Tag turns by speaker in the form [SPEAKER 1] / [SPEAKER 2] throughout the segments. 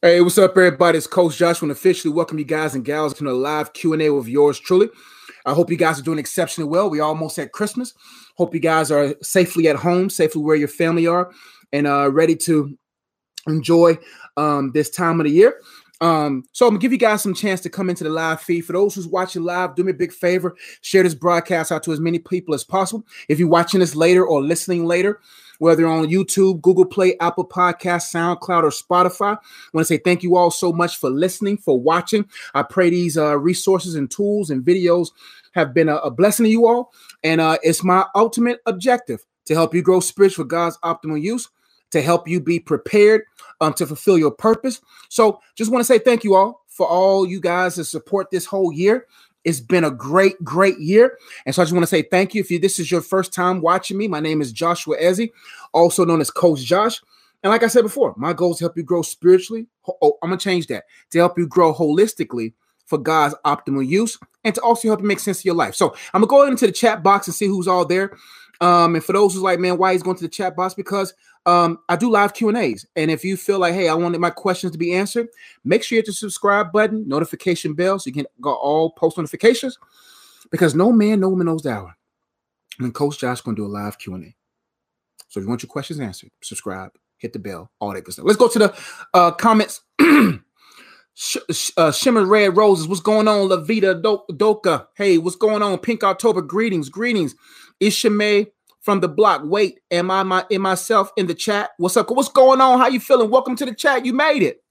[SPEAKER 1] Hey, what's up, everybody? It's Coach Josh. and officially welcome you guys and gals to the live Q and A with yours truly. I hope you guys are doing exceptionally well. We're almost at Christmas. Hope you guys are safely at home, safely where your family are, and uh, ready to enjoy um, this time of the year. Um, so I'm gonna give you guys some chance to come into the live feed. For those who's watching live, do me a big favor, share this broadcast out to as many people as possible. If you're watching this later or listening later, whether on YouTube, Google Play, Apple Podcast, SoundCloud, or Spotify. I want to say thank you all so much for listening, for watching. I pray these uh, resources and tools and videos have been a, a blessing to you all. And uh, it's my ultimate objective to help you grow spiritual for God's optimal use, to help you be prepared um, to fulfill your purpose. So just want to say thank you all for all you guys to support this whole year. It's been a great, great year. And so I just want to say thank you. If you, this is your first time watching me, my name is Joshua Ezzy, also known as Coach Josh. And like I said before, my goal is to help you grow spiritually. Oh, I'm going to change that to help you grow holistically for God's optimal use and to also help you make sense of your life. So I'm going to go into the chat box and see who's all there. Um, and for those who's like, man, why he's going to the chat box? Because um, I do live Q and A's, and if you feel like, hey, I wanted my questions to be answered, make sure you hit the subscribe button, notification bell, so you can get all post notifications. Because no man, no woman knows the hour. And Coach Josh going to do a live Q and A. So if you want your questions answered, subscribe, hit the bell, all that good stuff. Let's go to the uh, comments. Sh- uh, Shimmer Red Roses, what's going on? Lavita Do- Doka, hey, what's going on? Pink October, greetings, greetings. Ishame from the block. Wait, am I my in myself in the chat? What's up? What's going on? How you feeling? Welcome to the chat. You made it.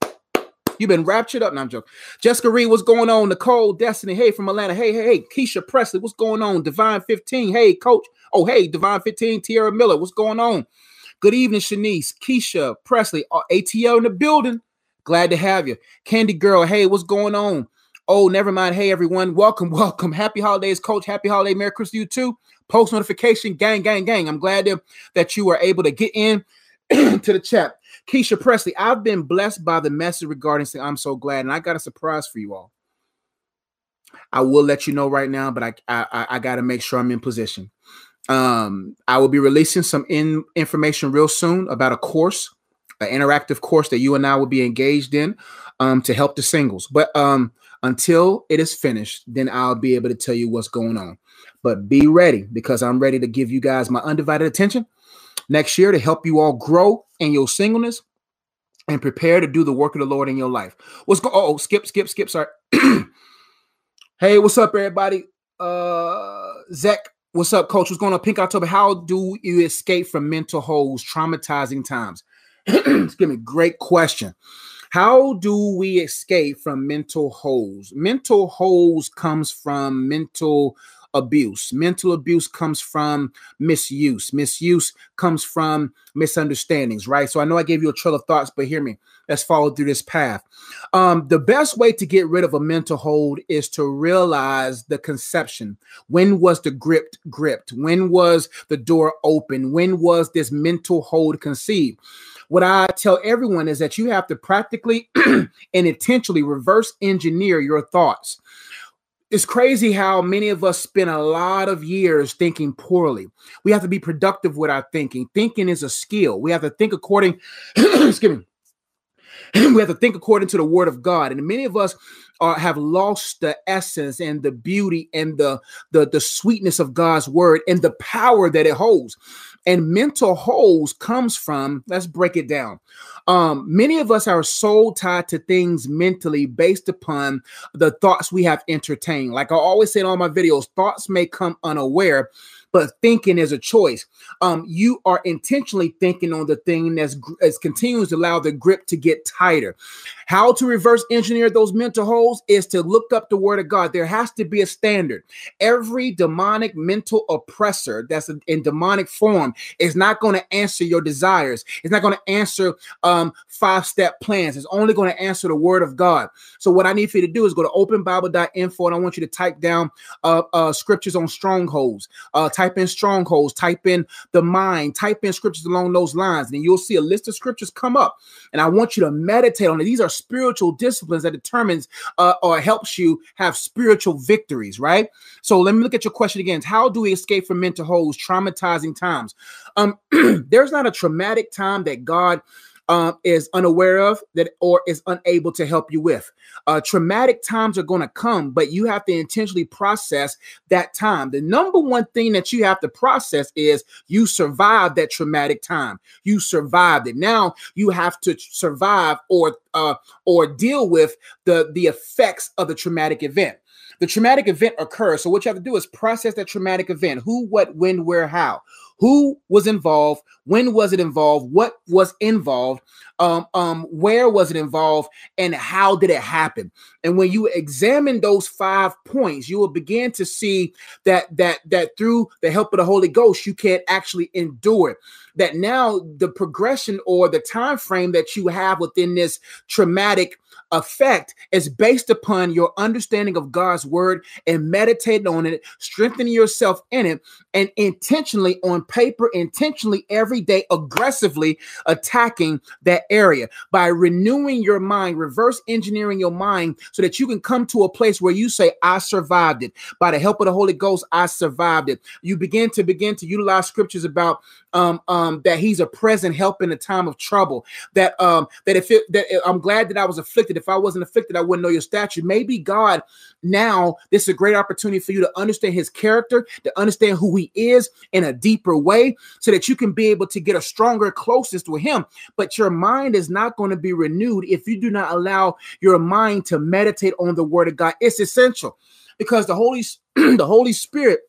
[SPEAKER 1] You've been raptured up. Now I'm joking. Jessica Reed, what's going on? Nicole Destiny, hey from Atlanta. Hey, hey, hey. Keisha Presley, what's going on? Divine 15, hey, coach. Oh, hey, Divine 15, Tierra Miller, what's going on? Good evening, Shanice, Keisha Presley, uh, ATL in the building. Glad to have you. Candy Girl, hey, what's going on? Oh, never mind. Hey, everyone. Welcome, welcome. Happy holidays, coach. Happy holiday. Merry Christmas to you too. Post notification, gang, gang, gang. I'm glad that you were able to get in to the chat. Keisha Presley, I've been blessed by the message regarding saying I'm so glad. And I got a surprise for you all. I will let you know right now, but I I, I got to make sure I'm in position. Um, I will be releasing some in, information real soon about a course an interactive course that you and I will be engaged in um, to help the singles. But um, until it is finished, then I'll be able to tell you what's going on. But be ready because I'm ready to give you guys my undivided attention next year to help you all grow in your singleness and prepare to do the work of the Lord in your life. What's going? Oh, skip, skip, skip. Sorry. hey, what's up, everybody? Uh, Zach, what's up, Coach? What's going on, Pink October? How do you escape from mental holes, traumatizing times? excuse me, great question. How do we escape from mental holes? Mental holes comes from mental abuse. Mental abuse comes from misuse. Misuse comes from misunderstandings, right? So I know I gave you a trail of thoughts, but hear me. Let's follow through this path. Um, the best way to get rid of a mental hold is to realize the conception. When was the grip gripped? When was the door open? When was this mental hold conceived? What I tell everyone is that you have to practically and intentionally reverse engineer your thoughts. It's crazy how many of us spend a lot of years thinking poorly. We have to be productive with our thinking. Thinking is a skill. We have to think according, excuse me, we have to think according to the word of God. And many of us are, have lost the essence and the beauty and the, the, the sweetness of God's word and the power that it holds. And mental holes comes from, let's break it down. Um, many of us are so tied to things mentally based upon the thoughts we have entertained. Like I always say in all my videos, thoughts may come unaware, but thinking is a choice. Um, you are intentionally thinking on the thing that's as continues to allow the grip to get tighter. How to reverse engineer those mental holes is to look up the word of God. There has to be a standard. Every demonic mental oppressor that's in demonic form is not going to answer your desires. It's not going to answer um, five step plans. It's only going to answer the word of God. So, what I need for you to do is go to openbible.info and I want you to type down uh, uh, scriptures on strongholds. Uh, type in strongholds, type in the mind, type in scriptures along those lines, and you'll see a list of scriptures come up. And I want you to meditate on it. These are spiritual disciplines that determines uh, or helps you have spiritual victories, right? So let me look at your question again. How do we escape from mental holes, traumatizing times? Um, there's not a traumatic time that God um, is unaware of that or is unable to help you with. Uh, traumatic times are going to come, but you have to intentionally process that time. The number one thing that you have to process is you survived that traumatic time. You survived it. Now you have to survive or uh, or deal with the the effects of the traumatic event. The traumatic event occurs. So what you have to do is process that traumatic event. Who, what, when, where, how. Who was involved? When was it involved? What was involved? Um, um, where was it involved? And how did it happen? And when you examine those five points, you will begin to see that that that through the help of the Holy Ghost, you can't actually endure it. That now the progression or the time frame that you have within this traumatic effect is based upon your understanding of God's word and meditating on it, strengthening yourself in it, and intentionally on paper, intentionally every day, aggressively attacking that area by renewing your mind, reverse engineering your mind so that you can come to a place where you say, I survived it. By the help of the Holy Ghost, I survived it. You begin to begin to utilize scriptures about um, um, that He's a present help in a time of trouble. That um, that if it, that I'm glad that I was afflicted. If I wasn't afflicted, I wouldn't know your statue. Maybe God now this is a great opportunity for you to understand His character, to understand who He is in a deeper way, so that you can be able to get a stronger closest with Him. But your mind is not going to be renewed if you do not allow your mind to meditate on the Word of God. It's essential because the Holy the Holy Spirit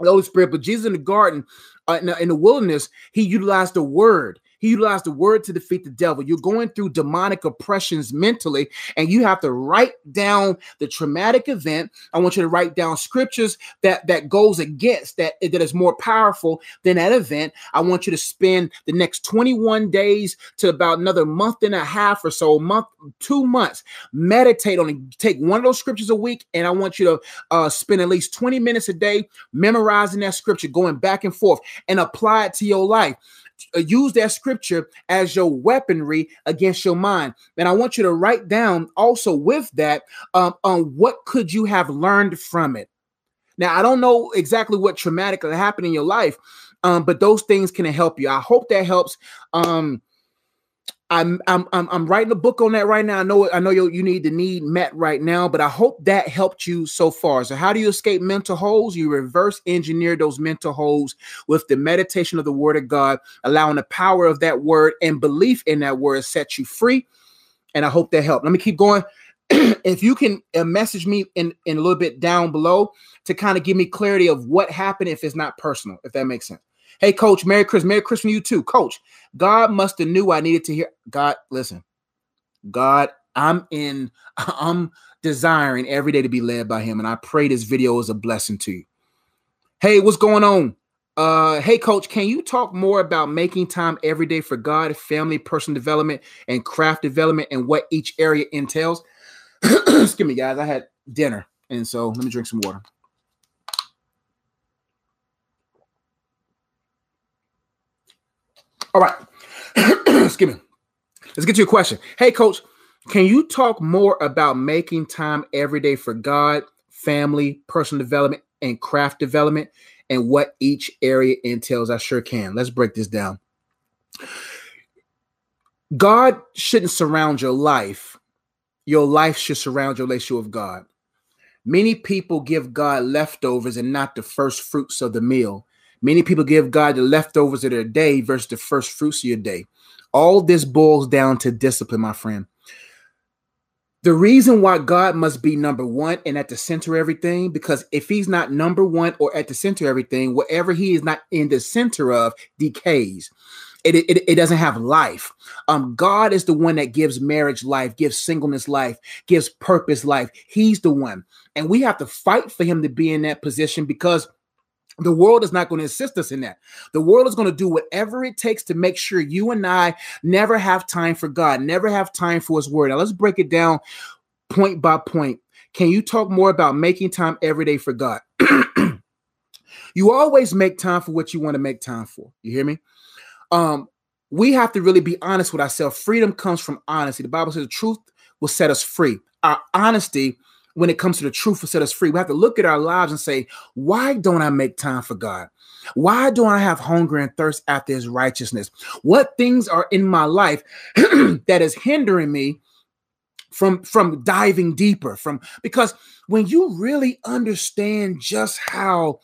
[SPEAKER 1] the Holy Spirit, but Jesus in the garden, uh, in, the, in the wilderness, he utilized the word. He utilized the word to defeat the devil. You're going through demonic oppressions mentally, and you have to write down the traumatic event. I want you to write down scriptures that that goes against that that is more powerful than that event. I want you to spend the next 21 days to about another month and a half or so, month, two months, meditate on it. Take one of those scriptures a week, and I want you to uh, spend at least 20 minutes a day memorizing that scripture, going back and forth, and apply it to your life. Uh, use that scripture as your weaponry against your mind. And I want you to write down also with that um, on what could you have learned from it. Now, I don't know exactly what traumatic happened in your life, um, but those things can help you. I hope that helps. Um, I'm I'm I'm writing a book on that right now. I know I know you you need the need met right now, but I hope that helped you so far. So how do you escape mental holes? You reverse engineer those mental holes with the meditation of the word of God, allowing the power of that word and belief in that word set you free. And I hope that helped. Let me keep going. if you can uh, message me in, in a little bit down below to kind of give me clarity of what happened if it's not personal, if that makes sense. Hey, coach, Merry Christmas. Merry Christmas to you too. Coach, God must have knew I needed to hear. God, listen, God, I'm in, I'm desiring every day to be led by him. And I pray this video is a blessing to you. Hey, what's going on? Uh, hey, coach, can you talk more about making time every day for God, family, personal development, and craft development and what each area entails? Excuse me, guys. I had dinner. And so let me drink some water. All right. Excuse me. Let's get to your question. Hey, coach, can you talk more about making time every day for God, family, personal development, and craft development, and what each area entails? I sure can. Let's break this down. God shouldn't surround your life. Your life should surround your relationship with God. Many people give God leftovers and not the first fruits of the meal. Many people give God the leftovers of their day versus the first fruits of your day. All this boils down to discipline, my friend. The reason why God must be number one and at the center of everything, because if he's not number one or at the center of everything, whatever he is not in the center of decays. It, it, it doesn't have life. Um, God is the one that gives marriage life, gives singleness life, gives purpose life. He's the one. And we have to fight for him to be in that position because the world is not going to assist us in that. The world is going to do whatever it takes to make sure you and I never have time for God, never have time for His Word. Now, let's break it down point by point. Can you talk more about making time every day for God? you always make time for what you want to make time for. You hear me? Um, we have to really be honest with ourselves. Freedom comes from honesty. The Bible says the truth will set us free. Our honesty when it comes to the truth will set us free. We have to look at our lives and say, why don't I make time for God? Why do I have hunger and thirst after his righteousness? What things are in my life that is hindering me from from diving deeper from because when you really understand just how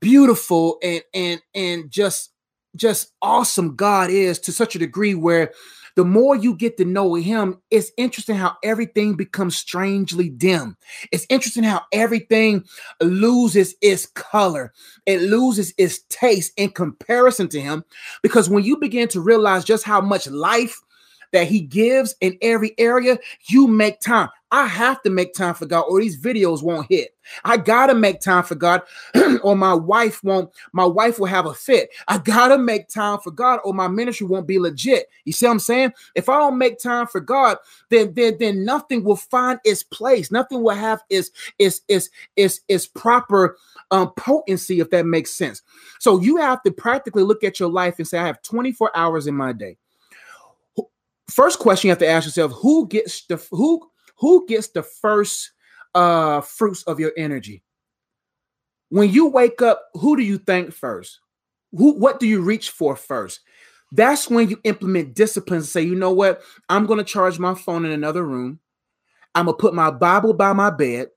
[SPEAKER 1] beautiful and and and just just awesome God is to such a degree where the more you get to know him, it's interesting how everything becomes strangely dim. It's interesting how everything loses its color, it loses its taste in comparison to him. Because when you begin to realize just how much life that he gives in every area, you make time. I have to make time for God, or these videos won't hit. I gotta make time for God, or my wife won't. My wife will have a fit. I gotta make time for God, or my ministry won't be legit. You see what I'm saying? If I don't make time for God, then then then nothing will find its place. Nothing will have its its its its its proper um, potency, if that makes sense. So you have to practically look at your life and say, I have 24 hours in my day. First question you have to ask yourself: Who gets the who who gets the first uh fruits of your energy? When you wake up, who do you thank first? Who what do you reach for first? That's when you implement discipline and say, you know what? I'm going to charge my phone in another room. I'm going to put my Bible by my bed.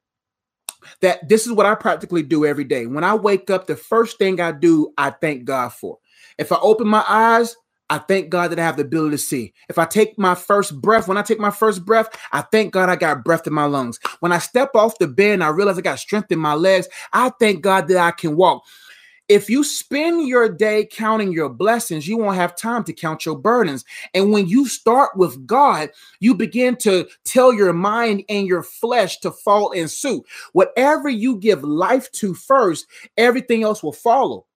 [SPEAKER 1] That this is what I practically do every day. When I wake up, the first thing I do, I thank God for. If I open my eyes, I thank God that I have the ability to see. If I take my first breath, when I take my first breath, I thank God I got breath in my lungs. When I step off the bed and I realize I got strength in my legs, I thank God that I can walk. If you spend your day counting your blessings, you won't have time to count your burdens. And when you start with God, you begin to tell your mind and your flesh to fall in suit. Whatever you give life to first, everything else will follow.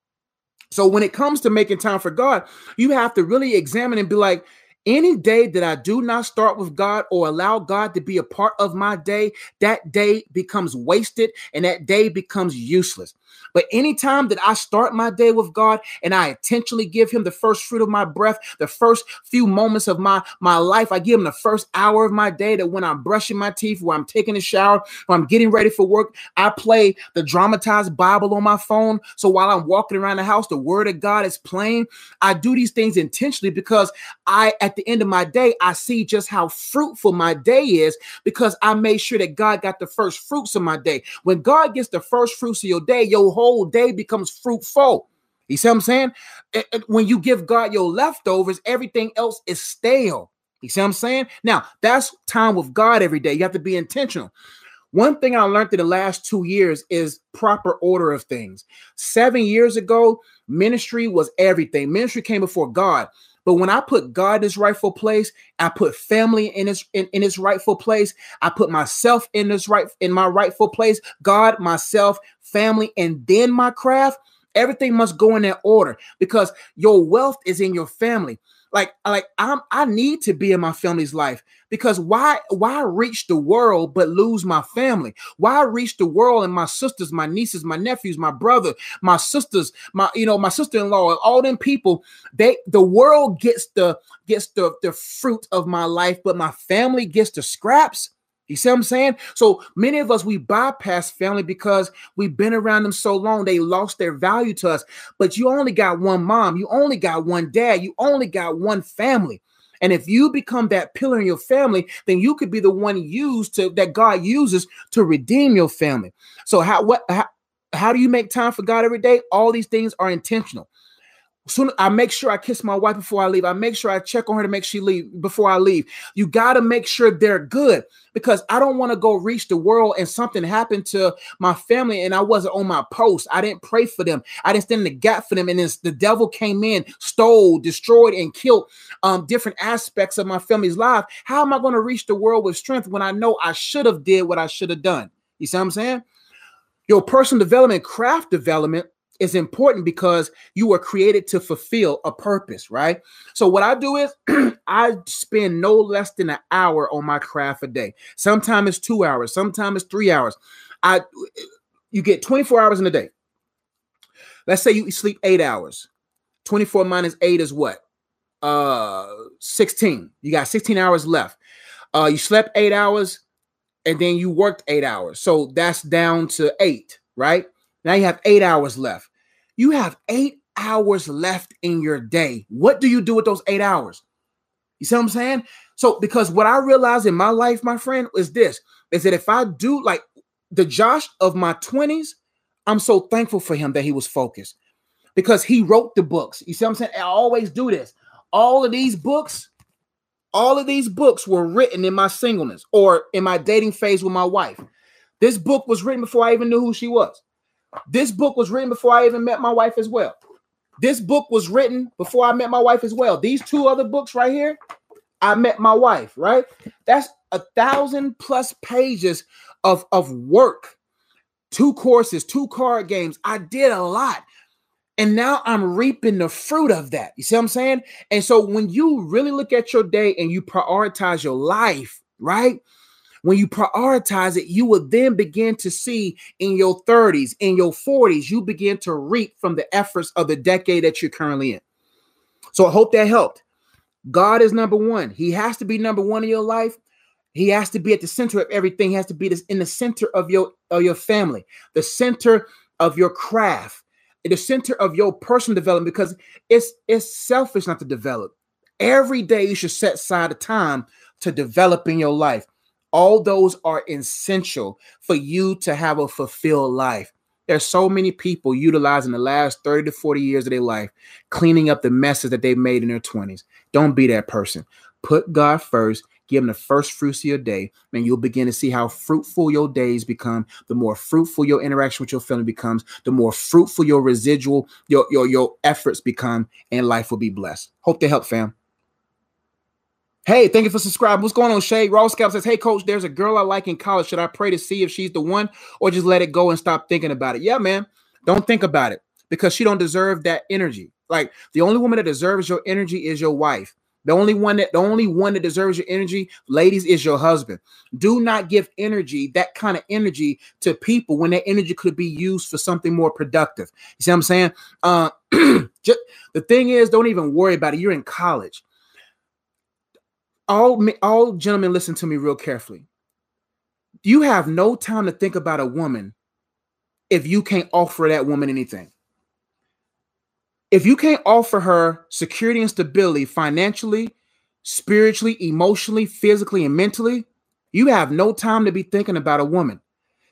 [SPEAKER 1] So when it comes to making time for God, you have to really examine and be like, any day that I do not start with God or allow God to be a part of my day, that day becomes wasted and that day becomes useless. But anytime that I start my day with God and I intentionally give him the first fruit of my breath, the first few moments of my, my life, I give him the first hour of my day that when I'm brushing my teeth, when I'm taking a shower, when I'm getting ready for work, I play the dramatized Bible on my phone. So while I'm walking around the house, the word of God is playing. I do these things intentionally because I, at the end of my day, I see just how fruitful my day is because I made sure that God got the first fruits of my day. When God gets the first fruits of your day, your whole day becomes fruitful. You see what I'm saying? When you give God your leftovers, everything else is stale. You see what I'm saying? Now, that's time with God every day. You have to be intentional. One thing I learned in the last two years is proper order of things. Seven years ago, ministry was everything. Ministry came before God. But when I put God in his rightful place, I put family in its in, in its rightful place. I put myself in this right in my rightful place. God, myself, family, and then my craft. Everything must go in that order because your wealth is in your family. Like, like I'm I need to be in my family's life because why why reach the world but lose my family? Why reach the world and my sisters, my nieces, my nephews, my brother, my sisters, my you know, my sister-in-law, all them people, they the world gets the gets the, the fruit of my life, but my family gets the scraps. You see what I'm saying? So many of us we bypass family because we've been around them so long, they lost their value to us. But you only got one mom, you only got one dad, you only got one family. And if you become that pillar in your family, then you could be the one used to that God uses to redeem your family. So how what how, how do you make time for God every day? All these things are intentional soon I make sure I kiss my wife before I leave. I make sure I check on her to make sure she leave before I leave. You got to make sure they're good because I don't want to go reach the world and something happened to my family and I wasn't on my post. I didn't pray for them. I didn't stand in the gap for them. And the devil came in, stole, destroyed, and killed um, different aspects of my family's life. How am I going to reach the world with strength when I know I should have did what I should have done? You see what I'm saying? Your personal development, craft development is important because you were created to fulfill a purpose, right? So what I do is I spend no less than an hour on my craft a day. Sometimes it's 2 hours, sometimes it's 3 hours. I you get 24 hours in a day. Let's say you sleep 8 hours. 24 minus 8 is what? Uh 16. You got 16 hours left. Uh you slept 8 hours and then you worked 8 hours. So that's down to 8, right? Now you have 8 hours left. You have eight hours left in your day. What do you do with those eight hours? You see what I'm saying? So, because what I realized in my life, my friend, is this is that if I do like the Josh of my 20s, I'm so thankful for him that he was focused because he wrote the books. You see what I'm saying? I always do this. All of these books, all of these books were written in my singleness or in my dating phase with my wife. This book was written before I even knew who she was. This book was written before I even met my wife as well. This book was written before I met my wife as well. These two other books right here, I met my wife, right? That's a thousand plus pages of, of work, two courses, two card games. I did a lot. And now I'm reaping the fruit of that. You see what I'm saying? And so when you really look at your day and you prioritize your life, right? When you prioritize it, you will then begin to see in your 30s, in your 40s, you begin to reap from the efforts of the decade that you're currently in. So I hope that helped. God is number one. He has to be number one in your life. He has to be at the center of everything. He has to be in the center of your of your family, the center of your craft, the center of your personal development. Because it's it's selfish not to develop. Every day you should set aside a time to develop in your life. All those are essential for you to have a fulfilled life. There's so many people utilizing the last 30 to 40 years of their life, cleaning up the messes that they made in their 20s. Don't be that person. Put God first. Give him the first fruits of your day, and you'll begin to see how fruitful your days become. The more fruitful your interaction with your family becomes, the more fruitful your residual, your your your efforts become, and life will be blessed. Hope to help, fam. Hey, thank you for subscribing. What's going on, Shay? Raw Scout says, Hey, coach, there's a girl I like in college. Should I pray to see if she's the one or just let it go and stop thinking about it? Yeah, man. Don't think about it because she don't deserve that energy. Like the only woman that deserves your energy is your wife. The only one that the only one that deserves your energy, ladies, is your husband. Do not give energy, that kind of energy, to people when that energy could be used for something more productive. You see what I'm saying? Uh, just, the thing is, don't even worry about it. You're in college all all gentlemen listen to me real carefully. You have no time to think about a woman if you can't offer that woman anything. If you can't offer her security and stability financially spiritually emotionally physically and mentally you have no time to be thinking about a woman.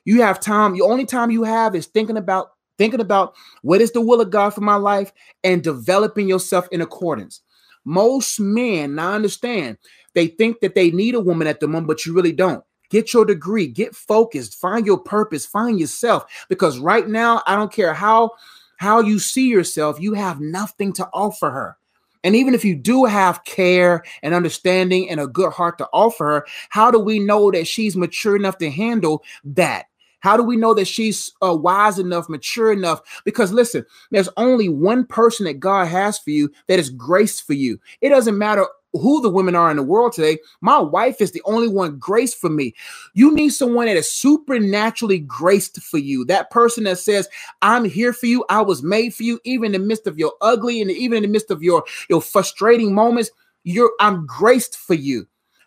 [SPEAKER 1] You have time the only time you have is thinking about thinking about what is the will of god for my life and developing yourself in accordance. Most men now understand they think that they need a woman at the moment, but you really don't. Get your degree, get focused, find your purpose, find yourself. Because right now, I don't care how how you see yourself, you have nothing to offer her. And even if you do have care and understanding and a good heart to offer her, how do we know that she's mature enough to handle that? How do we know that she's uh, wise enough, mature enough? Because listen, there's only one person that God has for you that is grace for you. It doesn't matter who the women are in the world today. My wife is the only one graced for me. You need someone that is supernaturally graced for you. That person that says, I'm here for you. I was made for you, even in the midst of your ugly and even in the midst of your, your frustrating moments. You're I'm graced for you.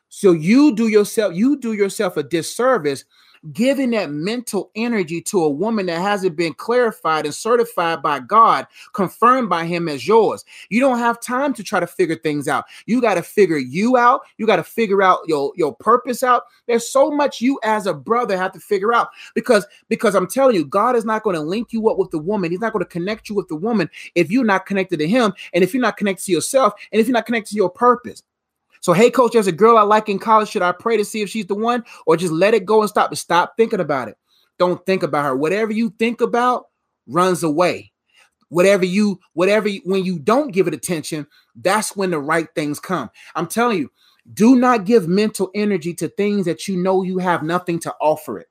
[SPEAKER 1] So you do yourself, you do yourself a disservice giving that mental energy to a woman that hasn't been clarified and certified by God, confirmed by Him as yours. You don't have time to try to figure things out. You got to figure you out. You got to figure out your, your purpose out. There's so much you as a brother have to figure out because because I'm telling you, God is not going to link you up with the woman. He's not going to connect you with the woman if you're not connected to Him, and if you're not connected to yourself, and if you're not connected to your purpose. So, hey, coach, there's a girl I like in college. Should I pray to see if she's the one or just let it go and stop? Stop thinking about it. Don't think about her. Whatever you think about runs away. Whatever you, whatever, you, when you don't give it attention, that's when the right things come. I'm telling you, do not give mental energy to things that you know you have nothing to offer it.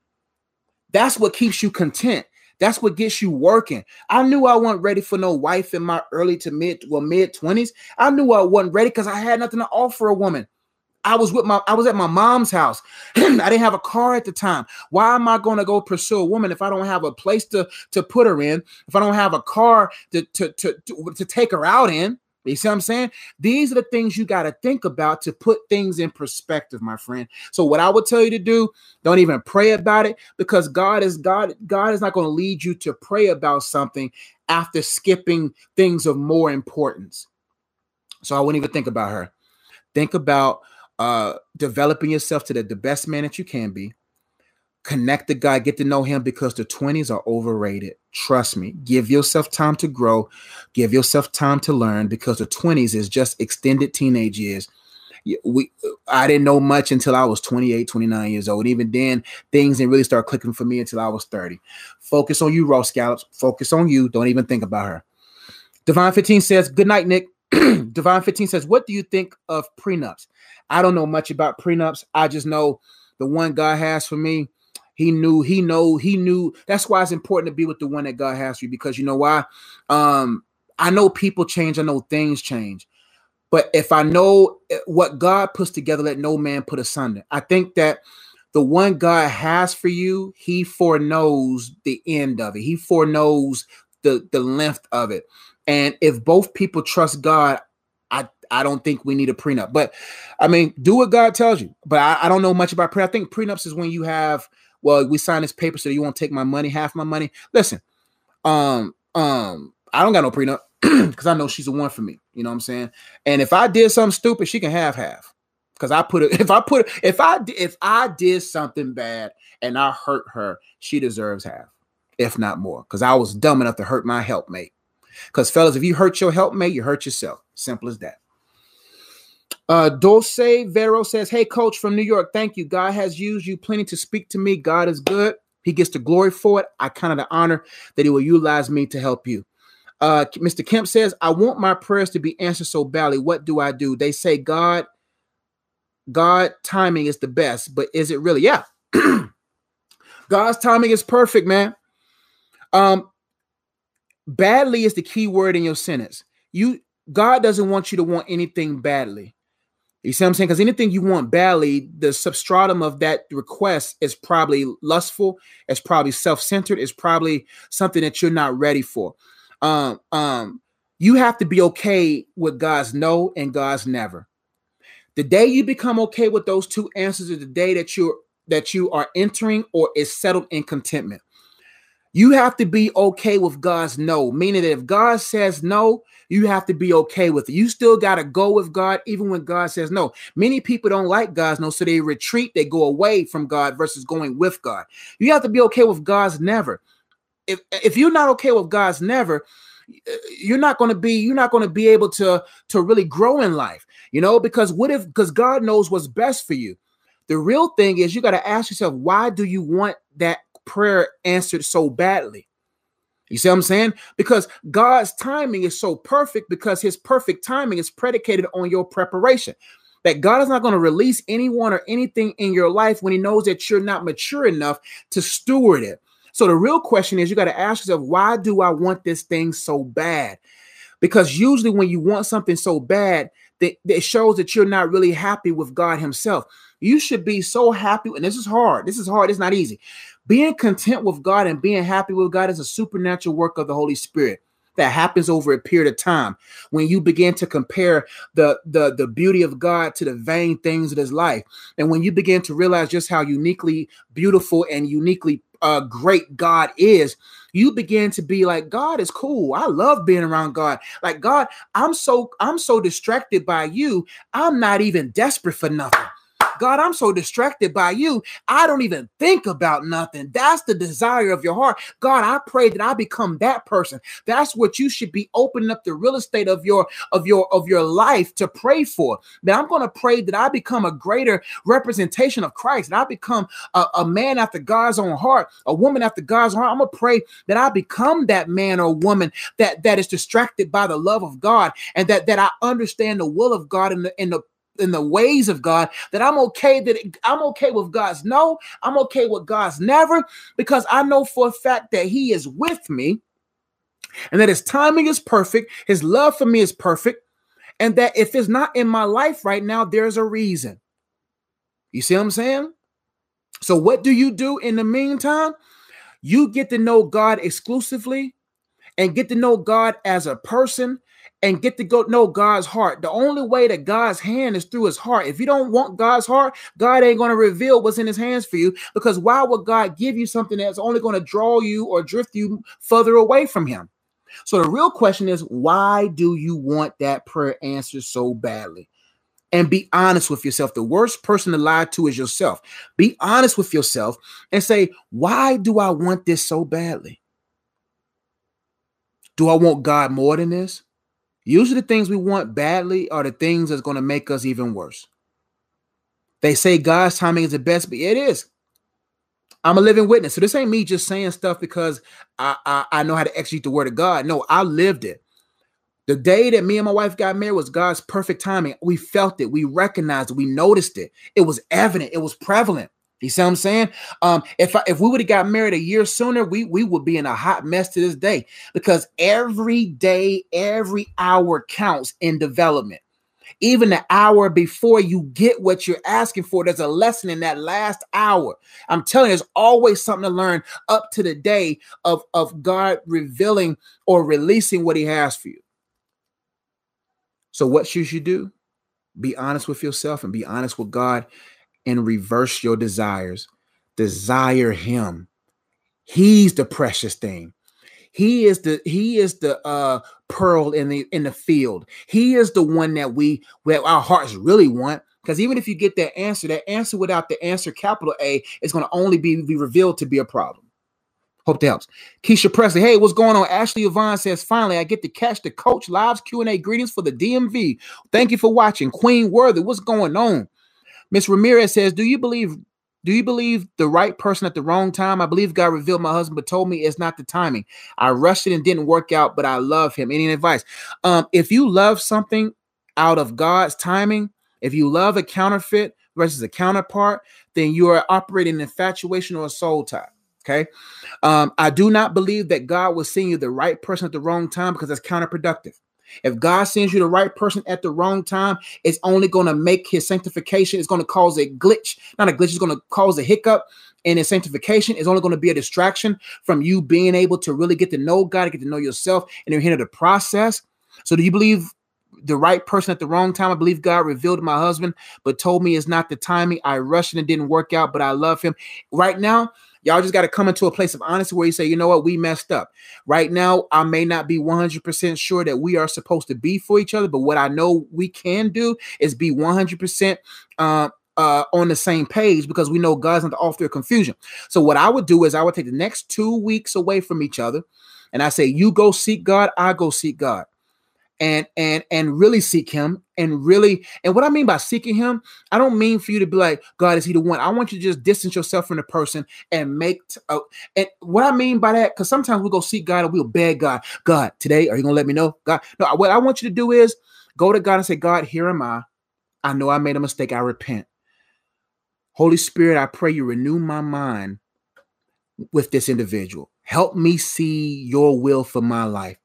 [SPEAKER 1] That's what keeps you content. That's what gets you working. I knew I wasn't ready for no wife in my early to mid well mid 20s. I knew I wasn't ready because I had nothing to offer a woman. I was with my I was at my mom's house. I didn't have a car at the time. Why am I going to go pursue a woman if I don't have a place to to put her in? If I don't have a car to to to, to, to take her out in? You see what I'm saying? These are the things you got to think about to put things in perspective, my friend. So what I would tell you to do, don't even pray about it because God is God God is not going to lead you to pray about something after skipping things of more importance. So I wouldn't even think about her. Think about uh, developing yourself to the, the best man that you can be. Connect the guy, get to know him because the 20s are overrated. Trust me. Give yourself time to grow. Give yourself time to learn because the 20s is just extended teenage years we uh, I didn't know much until I was 28, 29 years old. Even then, things didn't really start clicking for me until I was 30. Focus on you, Raw Scallops. Focus on you. Don't even think about her. Divine 15 says, Good night, Nick. Divine 15 says, What do you think of prenups? I don't know much about prenups. I just know the one God has for me. He knew, he know, he knew. That's why it's important to be with the one that God has for you because you know why? Um, I know people change, I know things change. But if I know eh, what God puts together, let no man put asunder. I think that the one God has for you, he foreknows the end of it. He foreknows the, the length of it. And if both people trust God, I, I don't think we need a prenup. But I mean, do what God tells you. But I, I don't know much about prenup. I think prenups is when you have, well, we signed this paper so you won't take my money, half my money. Listen, um, um, I don't got no prenup because I know she's the one for me. You know what I'm saying? And if I did something stupid, she can have half. Because I put it, if I put it, if I if I did something bad and I hurt her, she deserves half, if not more. Because I was dumb enough to hurt my helpmate. Because fellas, if you hurt your helpmate, you hurt yourself. Simple as that. Uh, Dulce Vero says, Hey, coach from New York, thank you. God has used you plenty to speak to me. God is good. He gets the glory for it. I kind of the honor that he will utilize me to help you. Uh, Mr. Kemp says, I want my prayers to be answered so badly. What do I do? They say God, God timing is the best, but is it really? Yeah. God's timing is perfect, man. Um, badly is the key word in your sentence. You God doesn't want you to want anything badly. You see what I'm saying? Because anything you want badly, the substratum of that request is probably lustful, it's probably self-centered, it's probably something that you're not ready for um, um, you have to be okay with God's no and God's never. The day you become okay with those two answers is the day that you're that you are entering or is settled in contentment. You have to be okay with God's no, meaning that if God says no, you have to be okay with it. You still got to go with God even when God says no. Many people don't like God's no, so they retreat, they go away from God versus going with God. You have to be okay with God's never if if you're not okay with God's never, uh, you're not going to be you're not going to be able to to really grow in life. You know, because what if because God knows what's best for you. The real thing is you got to ask yourself, why do you want that prayer answered so badly? You see what I'm saying? Because God's timing is so perfect because his perfect timing is predicated on your preparation. That God is not going to release anyone or anything in your life when he knows that you're not mature enough to steward it. So the real question is you got to ask yourself, why do I want this thing so bad? Because usually when you want something so bad, that, it shows that you're not really happy with God Himself. You should be so happy, and this is hard. This is hard. It's not easy. Being content with God and being happy with God is a supernatural work of the Holy Spirit that happens over a period of time when you begin to compare the the the beauty of God to the vain things of his life and when you begin to realize just how uniquely beautiful and uniquely uh, great God is, you begin to be like, God is cool. I love being around God. Like God, I'm so I'm so distracted by you. I'm not even desperate for nothing. God, I'm so distracted by you. I don't even think about nothing. That's the desire of your heart. God, I pray that I become that person. That's what you should be opening up the real estate of your of your of your life to pray for. That I'm going to pray that I become a greater representation of Christ. That I become a, a man after God's own heart, a woman after God's heart. I'm going to pray that I become that man or woman that that is distracted by the love of God and that that I understand the will of God in the in the in the ways of God that I'm okay that I'm okay with God's no, I'm okay with God's never because I know for a fact that he is with me and that his timing is perfect, his love for me is perfect and that if it's not in my life right now there's a reason. You see what I'm saying? So what do you do in the meantime? You get to know God exclusively and get to know God as a person and get to go know God's heart. The only way that God's hand is through his heart. If you don't want God's heart, God ain't going to reveal what's in his hands for you because why would God give you something that's only going to draw you or drift you further away from him? So the real question is, why do you want that prayer answered so badly? And be honest with yourself. The worst person to lie to is yourself. Be honest with yourself and say, why do I want this so badly? Do I want God more than this? Usually, the things we want badly are the things that's going to make us even worse. They say God's timing is the best, but it is. I'm a living witness. So this ain't me just saying stuff because I, I, I know how to execute the word of God. No, I lived it. The day that me and my wife got married was God's perfect timing. We felt it, we recognized it, we noticed it. It was evident, it was prevalent. You see what I'm saying? Um, if I, if we would have got married a year sooner, we we would be in a hot mess to this day because every day, every hour counts in development. Even the hour before you get what you're asking for, there's a lesson in that last hour. I'm telling you, there's always something to learn up to the day of, of God revealing or releasing what He has for you. So, what should you do? Be honest with yourself and be honest with God and reverse your desires. Desire Him. He's the precious thing. He is the he is the uh pearl in the in the field. He is the one that we where our hearts really want. Because even if you get that answer, that answer without the answer capital A is going to only be, be revealed to be a problem. Hope that helps. Keisha Presley, hey, what's going on? Ashley Yvonne says, finally, I get to catch the Coach Lives Q&A greetings for the DMV. Thank you for watching. Queen Worthy, what's going on? Miss Ramirez says, do you believe do you believe the right person at the wrong time? I believe God revealed my husband, but told me it's not the timing. I rushed it and didn't work out, but I love him. Any advice? Um, if you love something out of God's timing, if you love a counterfeit versus a counterpart, then you are operating in infatuation or a soul tie. Okay. Um, I do not believe that God will send you the right person at the wrong time because that's counterproductive. If God sends you the right person at the wrong time, it's only going to make his sanctification, it's going to cause a glitch, not a glitch, it's going to cause a hiccup. And his sanctification is only going to be a distraction from you being able to really get to know God, get to know yourself, and hinder the process. So, do you believe the right person at the wrong time? I believe God revealed my husband, but told me it's not the timing. I rushed and it didn't work out, but I love him. Right now, Y'all just got to come into a place of honesty where you say, you know what, we messed up. Right now, I may not be 100% sure that we are supposed to be for each other, but what I know we can do is be 100% uh, uh, on the same page because we know God's not the author of confusion. So, what I would do is I would take the next two weeks away from each other and I say, You go seek God, I go seek God and and and really seek him and really and what i mean by seeking him i don't mean for you to be like god is he the one? I want you to just distance yourself from the person and make t- uh, and what i mean by that because sometimes we go seek god and we'll beg god god today are you gonna let me know? God no what i want you to do is go to god and say god here am i. I know i made a mistake. I repent. Holy spirit i pray you renew my mind with this individual. Help me see your will for my life.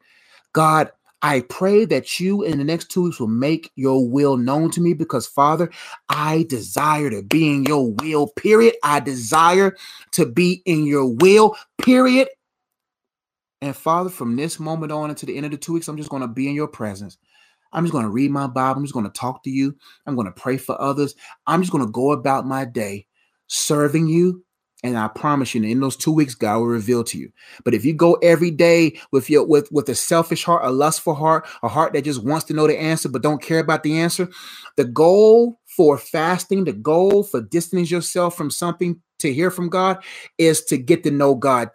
[SPEAKER 1] God I pray that you in the next two weeks will make your will known to me because, Father, I desire to be in your will, period. I desire to be in your will, period. And Father, from this moment on until the end of the two weeks, I'm just going to be in your presence. I'm just going to read my Bible. I'm just going to talk to you. I'm going to pray for others. I'm just going to go about my day serving you and I promise you, in those two weeks, God will reveal to you. But if you go every day with your with with a selfish heart, a lustful heart, a heart that just wants to know the answer but don't care about the answer, the goal for fasting, the goal for distancing yourself from something to hear from God is to get to know God.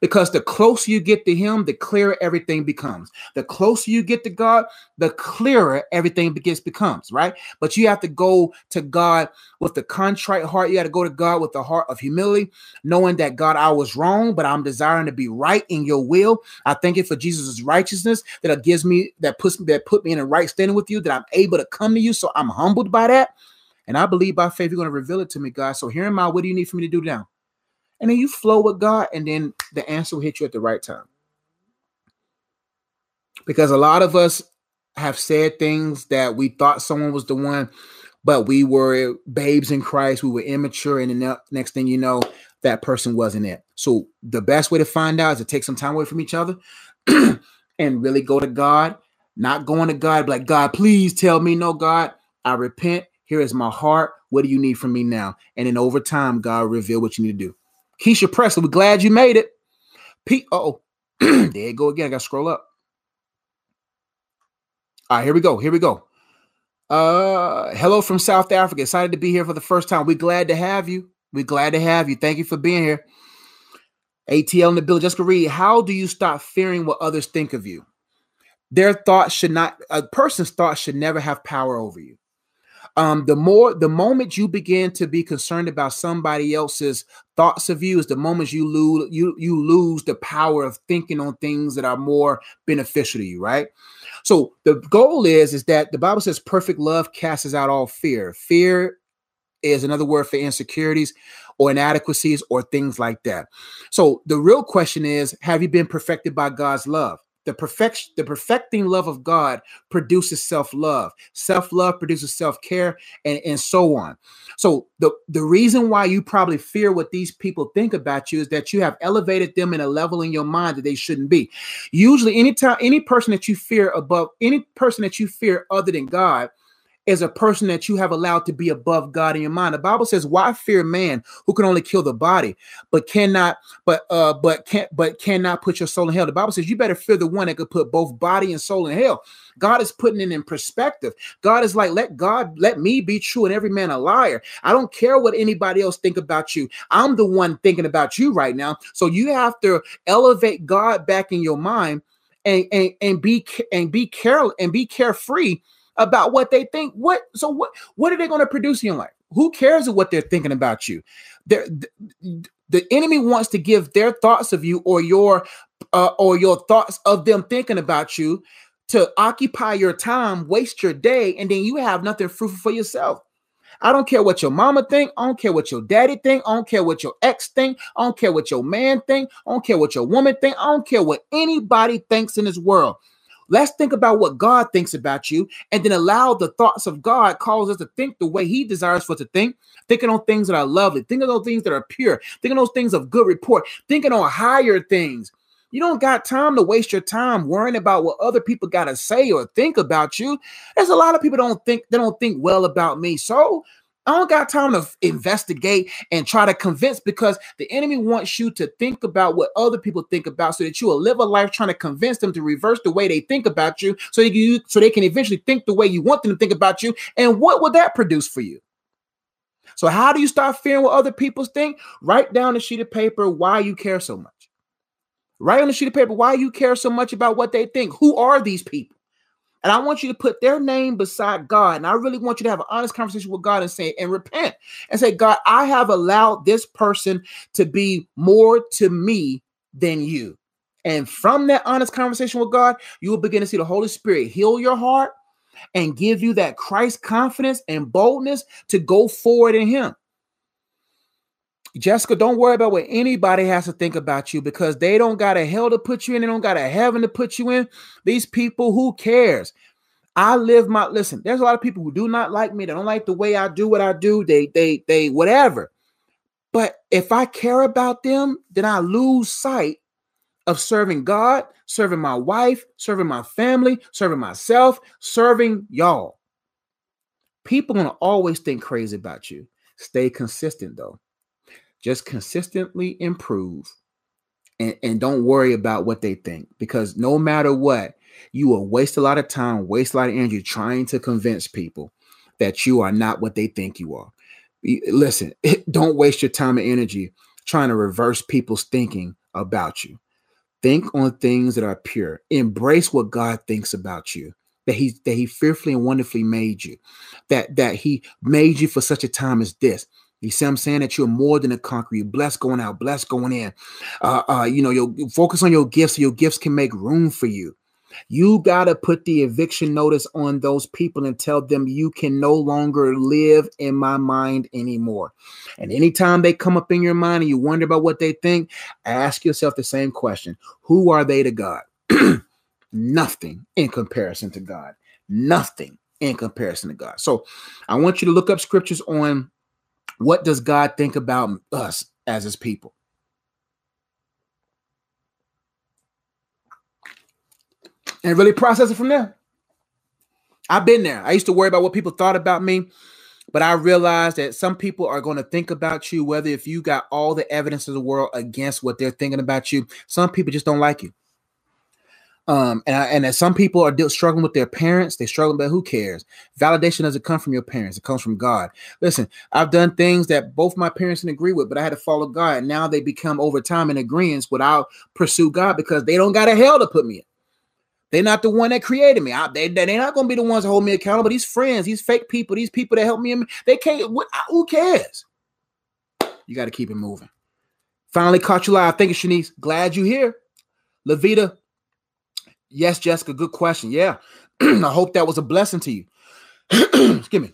[SPEAKER 1] Because the closer you get to Him, the clearer everything becomes. The closer you get to God, the clearer everything begins becomes, right? But you have to go to God with the contrite heart. You got to go to God with the heart of humility, knowing that God, I was wrong, but I'm desiring to be right in your will. I thank you for Jesus' righteousness that gives me that puts me that put me in a right standing with you, that I'm able to come to you. So I'm humbled by that. And I believe by faith, you're going to reveal it to me, God. So here am I. What do you need for me to do now? And then you flow with God, and then the answer will hit you at the right time. Because a lot of us have said things that we thought someone was the one, but we were babes in Christ. We were immature. And the next thing you know, that person wasn't it. So the best way to find out is to take some time away from each other and really go to God, not going to God, like, God, please tell me, no, God, I repent here is my heart. What do you need from me now? And then over time, God reveal what you need to do. Keisha Presley, we're glad you made it. Pete, oh, there you go again. I got to scroll up. All right, here we go. Here we go. Uh, hello from South Africa. Excited to be here for the first time. We're glad to have you. We're glad to have you. Thank you for being here. ATL in the bill. Just read. How do you stop fearing what others think of you? Their thoughts should not. A person's thoughts should never have power over you. Um, the more, the moment you begin to be concerned about somebody else's thoughts of you, is the moment you lose you you lose the power of thinking on things that are more beneficial to you. Right. So the goal is is that the Bible says perfect love casts out all fear. Fear is another word for insecurities or inadequacies or things like that. So the real question is have you been perfected by God's love? The perfection, the perfecting love of God produces self-love. Self-love produces self-care and, and so on. So the, the reason why you probably fear what these people think about you is that you have elevated them in a level in your mind that they shouldn't be. Usually, anytime any person that you fear above any person that you fear other than God is a person that you have allowed to be above God in your mind. The Bible says, "Why fear man who can only kill the body, but cannot, but uh, but can't, but cannot put your soul in hell." The Bible says, "You better fear the one that could put both body and soul in hell." God is putting it in perspective. God is like, "Let God, let me be true, and every man a liar." I don't care what anybody else think about you. I'm the one thinking about you right now. So you have to elevate God back in your mind and and, and be and be careful and be carefree about what they think. What so what what are they going to produce in life? Who cares what they're thinking about you? the, the enemy wants to give their thoughts of you or your uh, or your thoughts of them thinking about you to occupy your time, waste your day, and then you have nothing fruitful for yourself. I don't care what your mama think. I don't care what your daddy think. I don't care what your ex think. I don't care what your man think. I don't care what your woman think. I don't care what anybody thinks in this world. Let's think about what God thinks about you and then allow the thoughts of God cause us to think the way he desires for us to think, thinking on things that are lovely, thinking on things that are pure, thinking on things of good report, thinking on higher things. You don't got time to waste your time worrying about what other people got to say or think about you. There's a lot of people don't think they don't think well about me. So I don't got time to investigate and try to convince because the enemy wants you to think about what other people think about so that you will live a life trying to convince them to reverse the way they think about you so you so they can eventually think the way you want them to think about you. And what would that produce for you? So how do you start fearing what other people think? Write down a sheet of paper why you care so much. Write on a sheet of paper why you care so much about what they think. Who are these people? And I want you to put their name beside God. And I really want you to have an honest conversation with God and say, and repent and say, God, I have allowed this person to be more to me than you. And from that honest conversation with God, you will begin to see the Holy Spirit heal your heart and give you that Christ confidence and boldness to go forward in Him. Jessica, don't worry about what anybody has to think about you because they don't got a hell to put you in. They don't got a heaven to put you in. These people, who cares? I live my listen. There's a lot of people who do not like me. They don't like the way I do what I do. They, they, they, whatever. But if I care about them, then I lose sight of serving God, serving my wife, serving my family, serving myself, serving y'all. People gonna always think crazy about you. Stay consistent though. Just consistently improve and, and don't worry about what they think because no matter what, you will waste a lot of time, waste a lot of energy trying to convince people that you are not what they think you are. Listen, don't waste your time and energy trying to reverse people's thinking about you. Think on things that are pure. Embrace what God thinks about you. That he that he fearfully and wonderfully made you. That that he made you for such a time as this. You see, I'm saying that you're more than a conqueror. You're blessed going out, blessed going in. Uh, uh, you know, you focus on your gifts. So your gifts can make room for you. You got to put the eviction notice on those people and tell them you can no longer live in my mind anymore. And anytime they come up in your mind and you wonder about what they think, ask yourself the same question Who are they to God? Nothing in comparison to God. Nothing in comparison to God. So I want you to look up scriptures on what does God think about us as his people? And really process it from there. I've been there. I used to worry about what people thought about me, but I realized that some people are going to think about you, whether if you got all the evidence of the world against what they're thinking about you. Some people just don't like you. Um, and I, and as some people are struggling with their parents, they struggle, but who cares? Validation doesn't come from your parents; it comes from God. Listen, I've done things that both my parents didn't agree with, but I had to follow God. Now they become over time in agreement without pursue God because they don't got a hell to put me in. They're not the one that created me. I, they, they're not going to be the ones that hold me accountable. These friends, these fake people, these people that help me, they can't. What, who cares? You got to keep it moving. Finally caught you live. Thank you, Shanice. Glad you here. Levita, Yes, Jessica, good question. Yeah. I hope that was a blessing to you. Excuse me.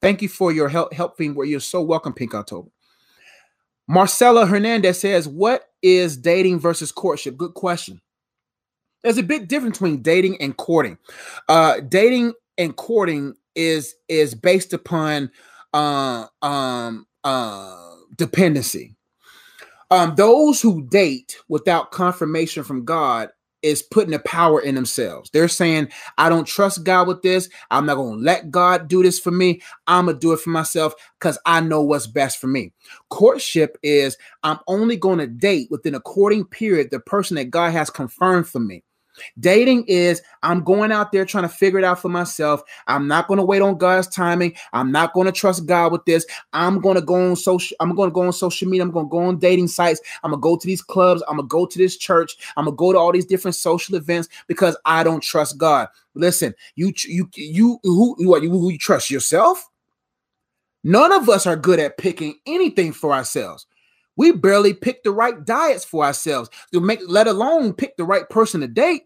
[SPEAKER 1] Thank you for your help helping where you're so welcome, Pink October. Marcela Hernandez says, What is dating versus courtship? Good question. There's a big difference between dating and courting. Uh, dating and courting is is based upon uh, um, uh, dependency. Um, those who date without confirmation from God is putting the power in themselves. They're saying, I don't trust God with this. I'm not going to let God do this for me. I'm going to do it for myself because I know what's best for me. Courtship is I'm only going to date within a courting period the person that God has confirmed for me. Dating is I'm going out there trying to figure it out for myself. I'm not going to wait on God's timing. I'm not going to trust God with this. I'm going to go on social I'm going to go on social media. I'm going to go on dating sites. I'm going to go to these clubs. I'm going to go to this church. I'm going to go to all these different social events because I don't trust God. Listen, you you you who you what you, who you trust yourself? None of us are good at picking anything for ourselves. We barely pick the right diets for ourselves to make, let alone pick the right person to date.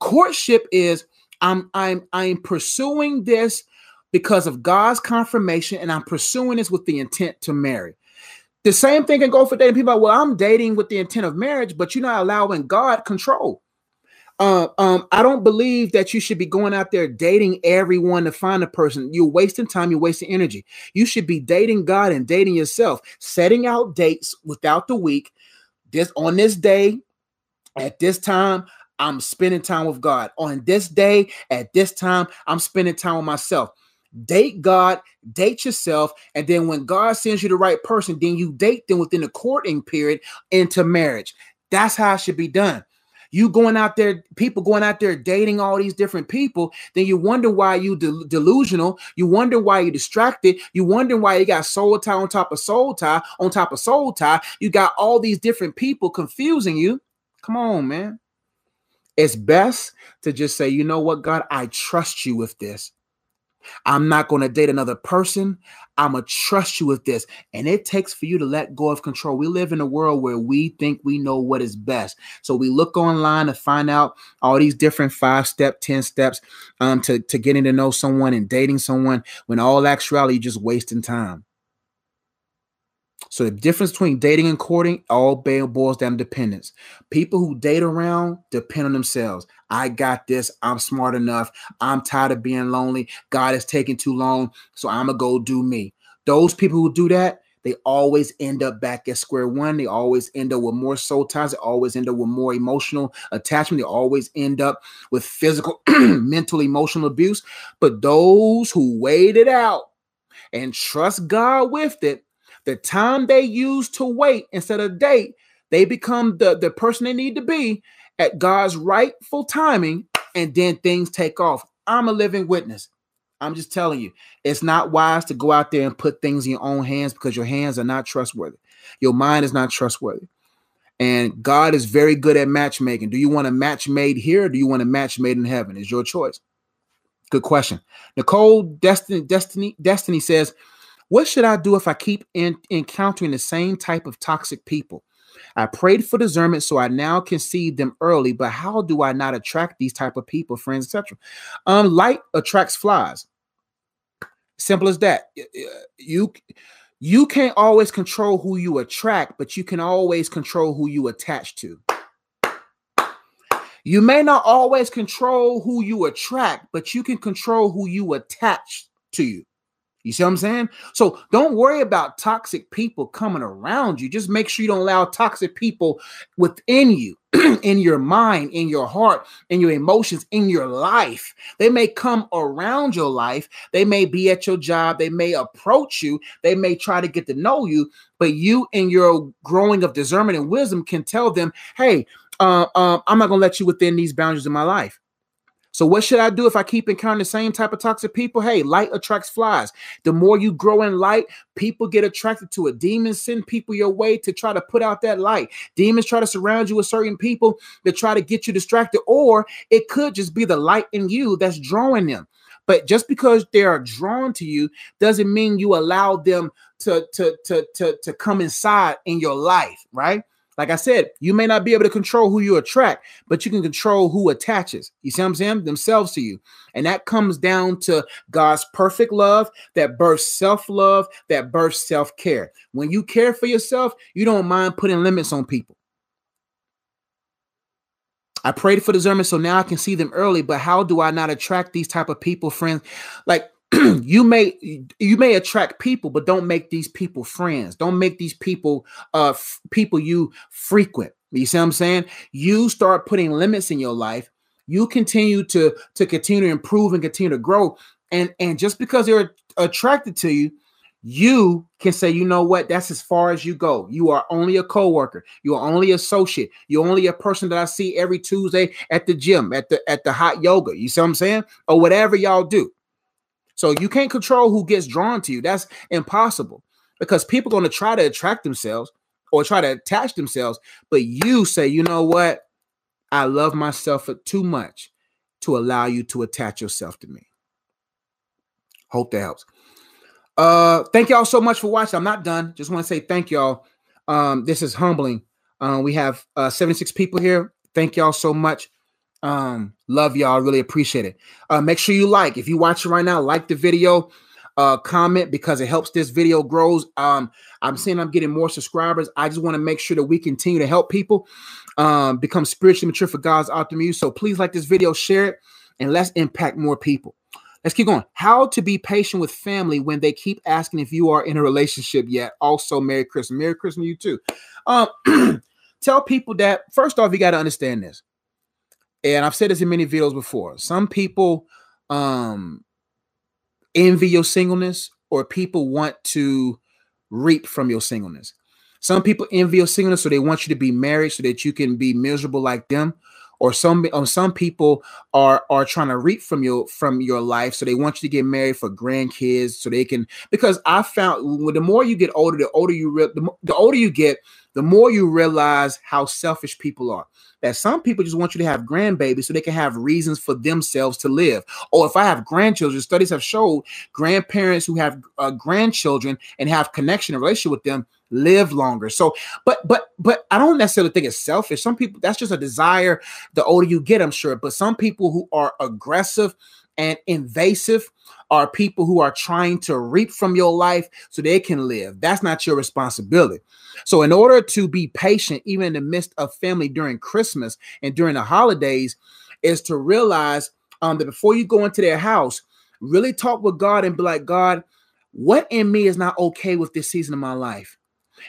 [SPEAKER 1] Courtship is I'm I'm I'm pursuing this because of God's confirmation, and I'm pursuing this with the intent to marry. The same thing can go for dating people. Well, I'm dating with the intent of marriage, but you're not allowing God control. Uh, um, I don't believe that you should be going out there dating everyone to find a person. You're wasting time, you're wasting energy. You should be dating God and dating yourself, setting out dates without the week. This on this day, at this time, I'm spending time with God. On this day, at this time, I'm spending time with myself. Date God, date yourself, and then when God sends you the right person, then you date them within the courting period into marriage. That's how it should be done. You going out there, people going out there dating all these different people, then you wonder why you de- delusional. You wonder why you distracted. You wonder why you got soul tie on top of soul tie on top of soul tie. You got all these different people confusing you. Come on, man. It's best to just say, you know what, God, I trust you with this. I'm not going to date another person. I'm going to trust you with this. And it takes for you to let go of control. We live in a world where we think we know what is best. So we look online to find out all these different five step, 10 steps um, to, to getting to know someone and dating someone when all actuality, you're just wasting time. So the difference between dating and courting all boils down to dependence. People who date around depend on themselves. I got this. I'm smart enough. I'm tired of being lonely. God is taking too long, so I'm gonna go do me. Those people who do that, they always end up back at square one. They always end up with more soul ties. They always end up with more emotional attachment. They always end up with physical, mental, emotional abuse. But those who wait it out and trust God with it, the time they use to wait instead of date, they become the, the person they need to be at God's rightful timing, and then things take off. I'm a living witness. I'm just telling you, it's not wise to go out there and put things in your own hands because your hands are not trustworthy. Your mind is not trustworthy. And God is very good at matchmaking. Do you want a match made here do you want a match made in heaven? Is your choice. Good question. Nicole Destiny Destiny Destiny says, what should I do if I keep in, encountering the same type of toxic people? I prayed for discernment so I now can see them early, but how do I not attract these type of people, friends, etc.? Um, light attracts flies. Simple as that. You you can't always control who you attract, but you can always control who you attach to. You may not always control who you attract, but you can control who you attach to you. You see what I'm saying? So don't worry about toxic people coming around you. Just make sure you don't allow toxic people within you, in your mind, in your heart, in your emotions, in your life. They may come around your life. They may be at your job. They may approach you. They may try to get to know you. But you, in your growing of discernment and wisdom, can tell them, hey, uh, um, I'm not gonna let you within these boundaries of my life. So what should I do if I keep encountering the same type of toxic people? Hey, light attracts flies. The more you grow in light, people get attracted to it. Demons send people your way to try to put out that light. Demons try to surround you with certain people that try to get you distracted, or it could just be the light in you that's drawing them. But just because they are drawn to you doesn't mean you allow them to to to to, to come inside in your life, right? Like I said, you may not be able to control who you attract, but you can control who attaches. You see what I'm saying? Themselves to you. And that comes down to God's perfect love that births self love, that births self care. When you care for yourself, you don't mind putting limits on people. I prayed for discernment so now I can see them early, but how do I not attract these type of people, friends? Like you may you may attract people but don't make these people friends. Don't make these people uh f- people you frequent. You see what i'm saying? You start putting limits in your life. You continue to to continue to improve and continue to grow. And and just because they're attracted to you you can say you know what? That's as far as you go. You are only a co-worker. You are only associate. You're only a person that i see every tuesday at the gym at the at the hot yoga. You see what i'm saying? Or whatever y'all do so you can't control who gets drawn to you. That's impossible because people are going to try to attract themselves or try to attach themselves. But you say, you know what? I love myself too much to allow you to attach yourself to me. Hope that helps. Uh, thank y'all so much for watching. I'm not done. Just want to say thank y'all. Um, this is humbling. Uh, we have uh, 76 people here. Thank y'all so much. Um, love y'all. Really appreciate it. Uh, make sure you like. If you watch it right now, like the video, uh, comment because it helps this video grows. Um, I'm seeing I'm getting more subscribers. I just want to make sure that we continue to help people um, become spiritually mature for God's optimum use. So please like this video, share it, and let's impact more people. Let's keep going. How to be patient with family when they keep asking if you are in a relationship yet. Also, Merry Christmas. Merry Christmas to you too. Um, tell people that first off, you got to understand this and I've said this in many videos before. Some people um envy your singleness, or people want to reap from your singleness. Some people envy your singleness, so they want you to be married so that you can be miserable like them. Or some or some people are are trying to reap from your from your life, so they want you to get married for grandkids, so they can. Because I found when the more you get older, the older you re- the, the older you get, the more you realize how selfish people are that some people just want you to have grandbabies so they can have reasons for themselves to live. Or if I have grandchildren, studies have showed grandparents who have uh, grandchildren and have connection and relationship with them live longer. So, but but but I don't necessarily think it's selfish. Some people that's just a desire. The older you get, I'm sure. But some people who are aggressive and invasive are people who are trying to reap from your life so they can live. That's not your responsibility. So, in order to be patient, even in the midst of family during Christmas and during the holidays, is to realize um, that before you go into their house, really talk with God and be like, God, what in me is not okay with this season of my life?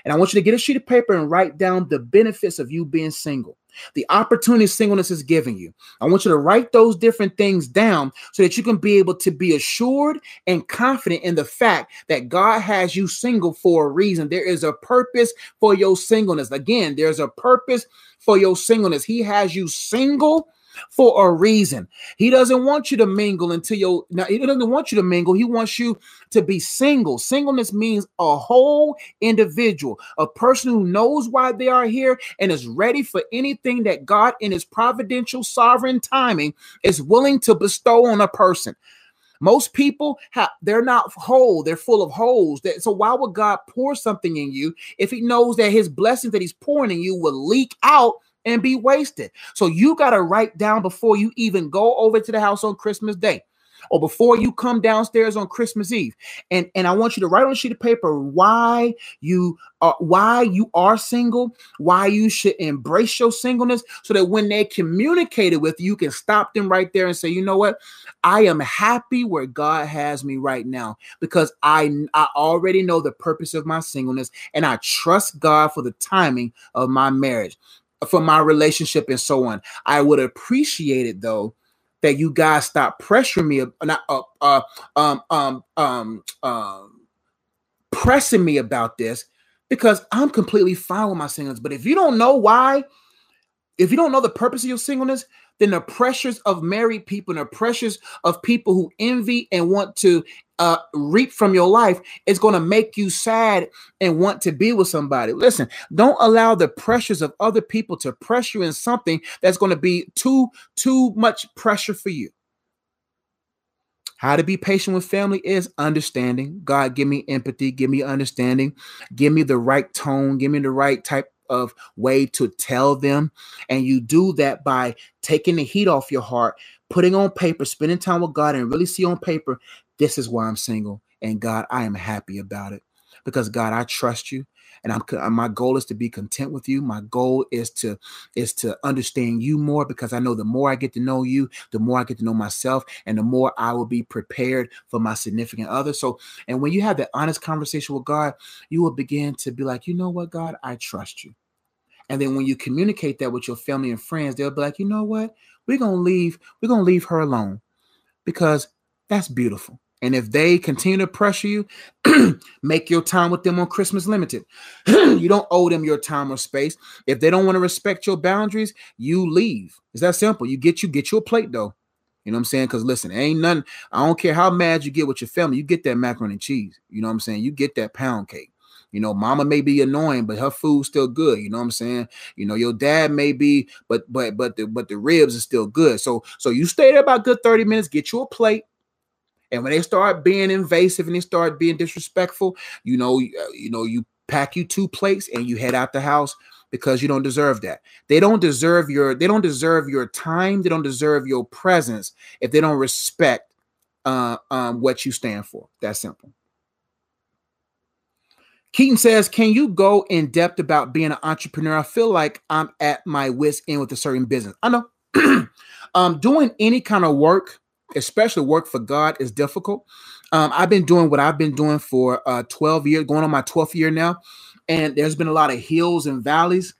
[SPEAKER 1] And I want you to get a sheet of paper and write down the benefits of you being single, the opportunity singleness is giving you. I want you to write those different things down so that you can be able to be assured and confident in the fact that God has you single for a reason. There is a purpose for your singleness. Again, there's a purpose for your singleness. He has you single for a reason. He doesn't want you to mingle until you now he doesn't want you to mingle. He wants you to be single. Singleness means a whole individual, a person who knows why they are here and is ready for anything that God in his providential sovereign timing is willing to bestow on a person. Most people have they're not whole, they're full of holes. So why would God pour something in you if he knows that his blessings that he's pouring in you will leak out and be wasted. So you got to write down before you even go over to the house on Christmas Day or before you come downstairs on Christmas Eve. And and I want you to write on a sheet of paper why you are why you are single, why you should embrace your singleness so that when they communicate it with you, you can stop them right there and say, "You know what? I am happy where God has me right now because I I already know the purpose of my singleness and I trust God for the timing of my marriage." For my relationship and so on. I would appreciate it though that you guys stop pressuring me, not uh, uh, um, um, um, um, pressing me about this because I'm completely fine with my singleness. But if you don't know why, if you don't know the purpose of your singleness, then the pressures of married people and the pressures of people who envy and want to uh, reap from your life is going to make you sad and want to be with somebody. Listen, don't allow the pressures of other people to pressure you in something that's going to be too too much pressure for you. How to be patient with family is understanding. God, give me empathy, give me understanding, give me the right tone, give me the right type of way to tell them. And you do that by taking the heat off your heart, putting on paper, spending time with God, and really see on paper, this is why I'm single. And God, I am happy about it because God, I trust you and I'm uh, my goal is to be content with you. My goal is to is to understand you more because I know the more I get to know you, the more I get to know myself, and the more I will be prepared for my significant other. So, and when you have that honest conversation with God, you will begin to be like, you know what, God, I trust you. And then when you communicate that with your family and friends, they'll be like, you know what, we're gonna leave, we're gonna leave her alone because that's beautiful. And if they continue to pressure you, make your time with them on Christmas limited. you don't owe them your time or space. If they don't want to respect your boundaries, you leave. It's that simple. You get you get you a plate though. You know what I'm saying? Because listen, ain't nothing. I don't care how mad you get with your family. You get that macaroni and cheese. You know what I'm saying? You get that pound cake. You know, mama may be annoying, but her food's still good. You know what I'm saying? You know, your dad may be, but but but the but the ribs are still good. So so you stay there about good 30 minutes, get you a plate, and when they start being invasive and they start being disrespectful, you know, uh, you know, you pack you two plates and you head out the house because you don't deserve that. They don't deserve your they don't deserve your time, they don't deserve your presence if they don't respect uh, um, what you stand for. That's simple. Keaton says, Can you go in depth about being an entrepreneur? I feel like I'm at my wits' end with a certain business. I know. um, doing any kind of work especially work for God is difficult. Um, I've been doing what I've been doing for uh, 12 years, going on my 12th year now, and there's been a lot of hills and valleys.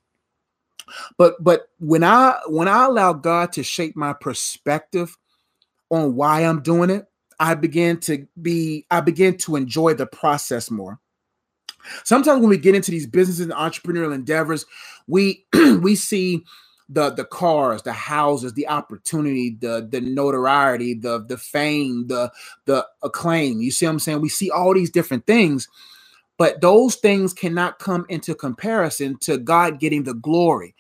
[SPEAKER 1] But but when I when I allow God to shape my perspective on why I'm doing it, I begin to be I begin to enjoy the process more. Sometimes when we get into these businesses and entrepreneurial endeavors, we we see the the cars, the houses, the opportunity, the the notoriety, the the fame, the the acclaim. You see what I'm saying? We see all these different things, but those things cannot come into comparison to God getting the glory.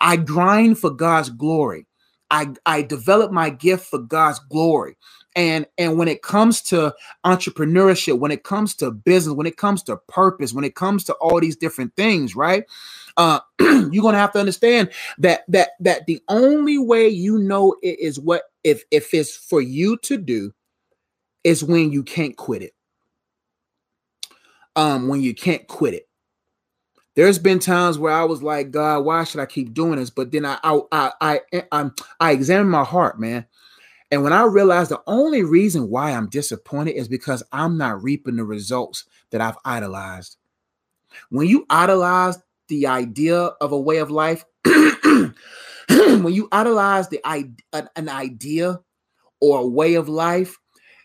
[SPEAKER 1] I grind for God's glory. I I develop my gift for God's glory and and when it comes to entrepreneurship when it comes to business when it comes to purpose when it comes to all these different things right uh you're gonna have to understand that that that the only way you know it is what if if it's for you to do is when you can't quit it um when you can't quit it there's been times where I was like, God, why should I keep doing this? But then I I I I, I, I examine my heart, man. And when I realized the only reason why I'm disappointed is because I'm not reaping the results that I've idolized. When you idolize the idea of a way of life, when you idolize the an idea or a way of life,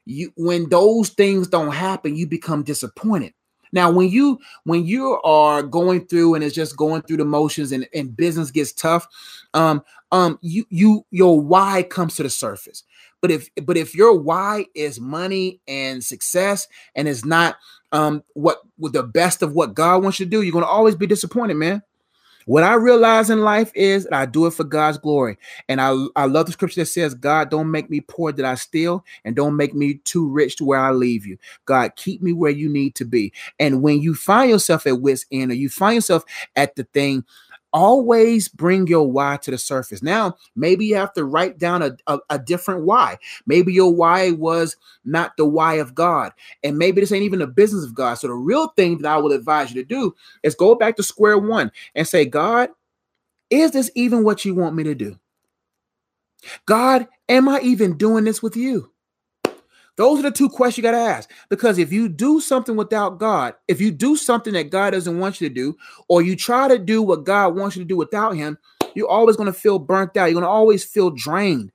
[SPEAKER 1] you when those things don't happen, you become disappointed. Now, when you when you are going through and it's just going through the motions and, and business gets tough, um, um, you you your why comes to the surface. But if but if your why is money and success and is not um what with the best of what God wants you to do, you're gonna always be disappointed, man. What I realize in life is I do it for God's glory. And I, I love the scripture that says, God, don't make me poor that I steal, and don't make me too rich to where I leave you. God, keep me where you need to be. And when you find yourself at wit's end or you find yourself at the thing always bring your why to the surface. Now, maybe you have to write down a, a, a, different why. Maybe your why was not the why of God. And maybe this ain't even the business of God. So, the real thing that I would advise you to do is go back to square one and say, God, is this even what you want me to do? God, am I even doing this with you? Those are the two questions you got to ask. Because if you do something without God, if you do something that God doesn't want you to do, or you try to do what God wants you to do without Him, you're always going to feel burnt out. You're going to always feel drained.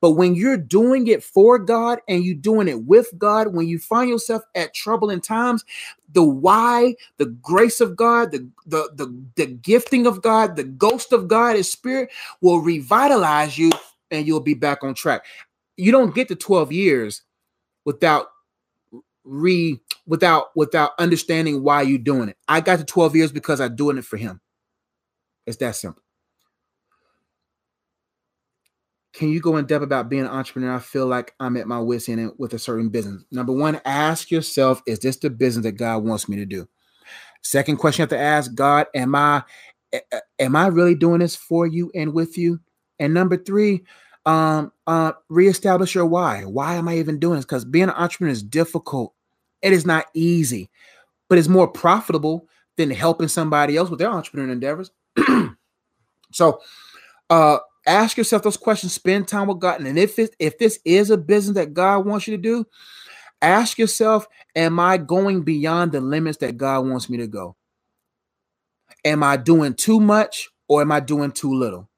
[SPEAKER 1] But when you're doing it for God and you're doing it with God, when you find yourself at troubling times, the why, the grace of God, the, the, the, the gifting of God, the ghost of God, His spirit will revitalize you and you'll be back on track. You don't get the 12 years without re without without understanding why you're doing it. I got to 12 years because I'm doing it for him. It's that simple. Can you go in depth about being an entrepreneur? I feel like I'm at my wits end with a certain business. Number one, ask yourself, is this the business that God wants me to do? Second question you have to ask God, am I am I really doing this for you and with you? And number three, um, uh, reestablish your why. Why am I even doing this? Because being an entrepreneur is difficult. It is not easy, but it's more profitable than helping somebody else with their entrepreneurial endeavors. so, uh, ask yourself those questions. Spend time with God, and if it, if this is a business that God wants you to do, ask yourself: Am I going beyond the limits that God wants me to go? Am I doing too much or am I doing too little?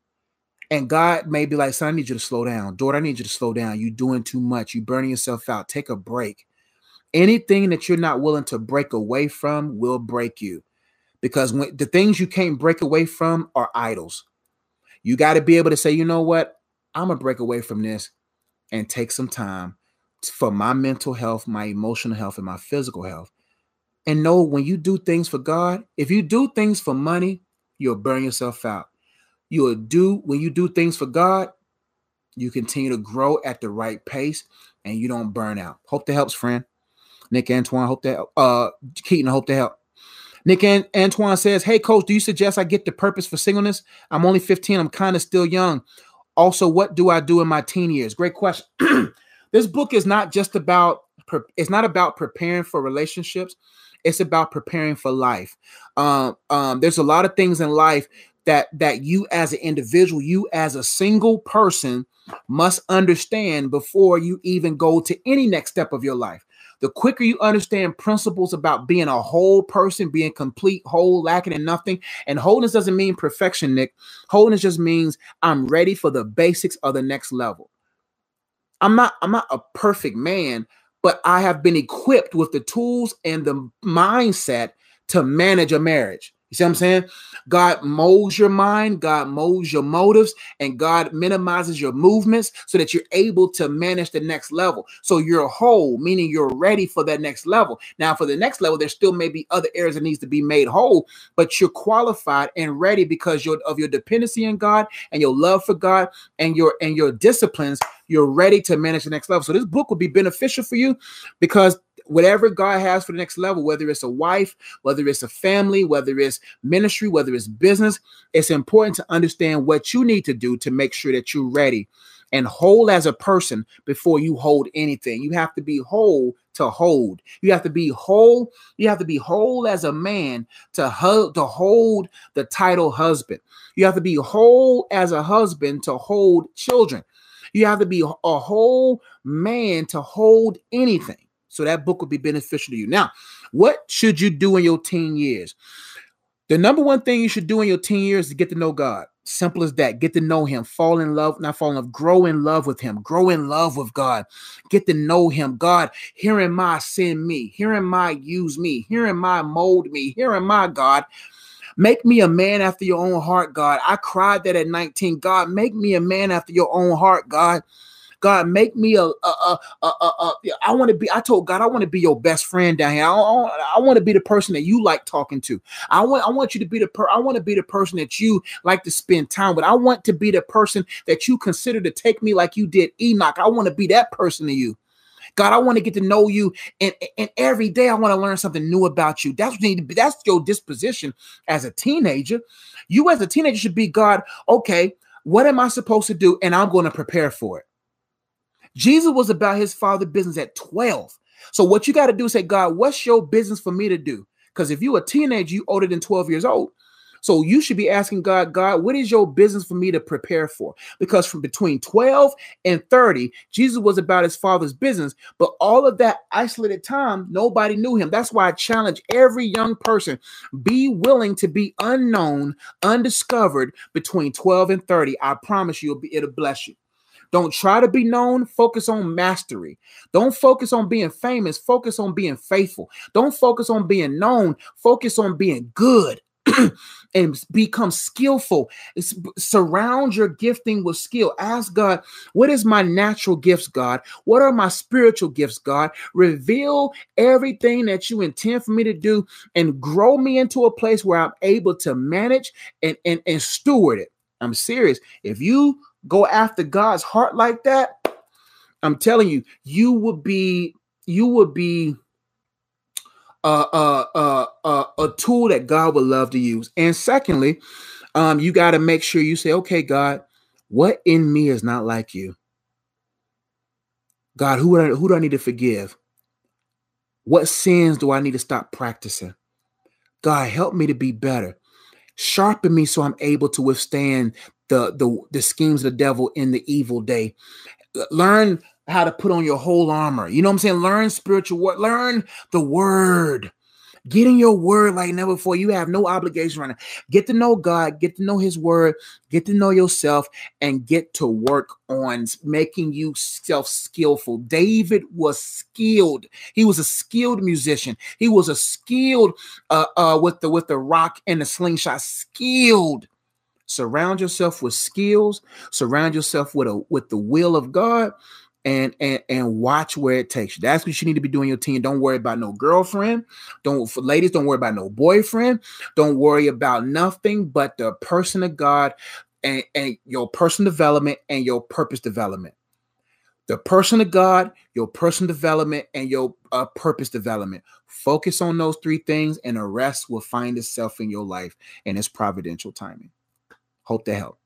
[SPEAKER 1] And God may be like, son, I need you to slow down. Daughter, I need you to slow down. You're doing too much. You're burning yourself out. Take a break. Anything that you're not willing to break away from will break you. Because when the things you can't break away from are idols. You got to be able to say, you know what? I'm gonna break away from this and take some time for my mental health, my emotional health, and my physical health. And know when you do things for God, if you do things for money, you'll burn yourself out you will do when you do things for God, you continue to grow at the right pace and you don't burn out. Hope that helps, friend. Nick Antoine, hope that uh Keaton, hope that help. Nick and Antoine says, Hey coach, do you suggest I get the purpose for singleness? I'm only 15, I'm kind of still young. Also, what do I do in my teen years? Great question. this book is not just about it's not about preparing for relationships it's about preparing for life um, um, there's a lot of things in life that that you as an individual you as a single person must understand before you even go to any next step of your life. The quicker you understand principles about being a whole person being complete whole lacking in nothing and wholeness doesn't mean perfection nick. Wholeness just means i'm ready for the basics of the next level. I'm not i'm not a perfect man but i have been equipped with the tools and the mindset to manage a marriage you see what I'm saying? God molds your mind, God molds your motives, and God minimizes your movements so that you're able to manage the next level. So you're whole, meaning you're ready for that next level. Now, for the next level, there still may be other areas that needs to be made whole, but you're qualified and ready because of your dependency in God and your love for God and your and your disciplines. You're ready to manage the next level. So this book will be beneficial for you because whatever God has for the next level, whether it's a wife, whether it's a family, whether it's ministry, whether it's business, it's important to understand what you need to do to make sure that you're ready and whole as a person before you hold anything. You have to be whole to hold. You have to be whole. You have to be whole as a man to hold to hold the title husband. You have to be whole as a husband to hold children. You have to be a whole man to hold anything. So that book will be beneficial to you. Now, what should you do in your teen years? The number one thing you should do in your teen years is get to know God. Simple as that. Get to know Him. Fall in love, not fall in love. Grow in love with Him. Grow in love with God. Get to know Him. God, here am I, send me. Here am I, use me. Here am I, mold me. Here am I, God. Make me a man after your own heart, God. I cried that at 19. God, make me a man after your own heart, God. God, make me a, a, a, a, a I want to be, I told God, I want to be your best friend down here. I, I, I want to be the person that you like talking to. I want, I want you to be the per, I want to be the person that you like to spend time with. I want to be the person that you consider to take me like you did Enoch. I want to be that person to you. God, I want to get to know you, and, and every day I want to learn something new about you. That's what you need to be. That's your disposition as a teenager. You as a teenager should be God. Okay, what am I supposed to do? And I'm going to prepare for it. Jesus was about his father business at 12. So what you got to do is say, God, what's your business for me to do? Because if you're a teenager, you older than 12 years old. So you should be asking God, God, what is your business for me to prepare for? Because from between 12 and 30, Jesus was about his father's business, but all of that isolated time, nobody knew him. That's why I challenge every young person be willing to be unknown, undiscovered between 12 and 30. I promise you, it'll, be, it'll bless you. Don't try to be known, focus on mastery. Don't focus on being famous, focus on being faithful. Don't focus on being known, focus on being good. and become skillful. surround your gifting with skill. Ask God, what is my natural gifts, God? What are my spiritual gifts, God? Reveal everything that you intend for me to do and grow me into a place where I'm able to manage and, and, and steward it. I'm serious. If you go after God's heart like that, I'm telling you, you would be, you would be uh, uh, uh, a tool that God would love to use. And secondly, um, you got to make sure you say, okay, God, what in me is not like you? God, who, I, who do I need to forgive? What sins do I need to stop practicing? God, help me to be better. Sharpen me so I'm able to withstand the, the, the schemes of the devil in the evil day. Learn how to put on your whole armor. You know what I'm saying? Learn spiritual word, learn the word. Get in your word like never before. You have no obligation right now. Get to know God, get to know His word, get to know yourself, and get to work on making you self skillful. David was skilled. He was a skilled musician. He was a skilled uh, uh, with the with the rock and the slingshot. Skilled. Surround yourself with skills. Surround yourself with a with the will of God and and and watch where it takes you. That's what you need to be doing your team. Don't worry about no girlfriend. Don't ladies, don't worry about no boyfriend. Don't worry about nothing but the person of God and, and your personal development and your purpose development. The person of God, your personal development, and your uh, purpose development. Focus on those three things, and the rest will find itself in your life and its providential timing. Hope to help.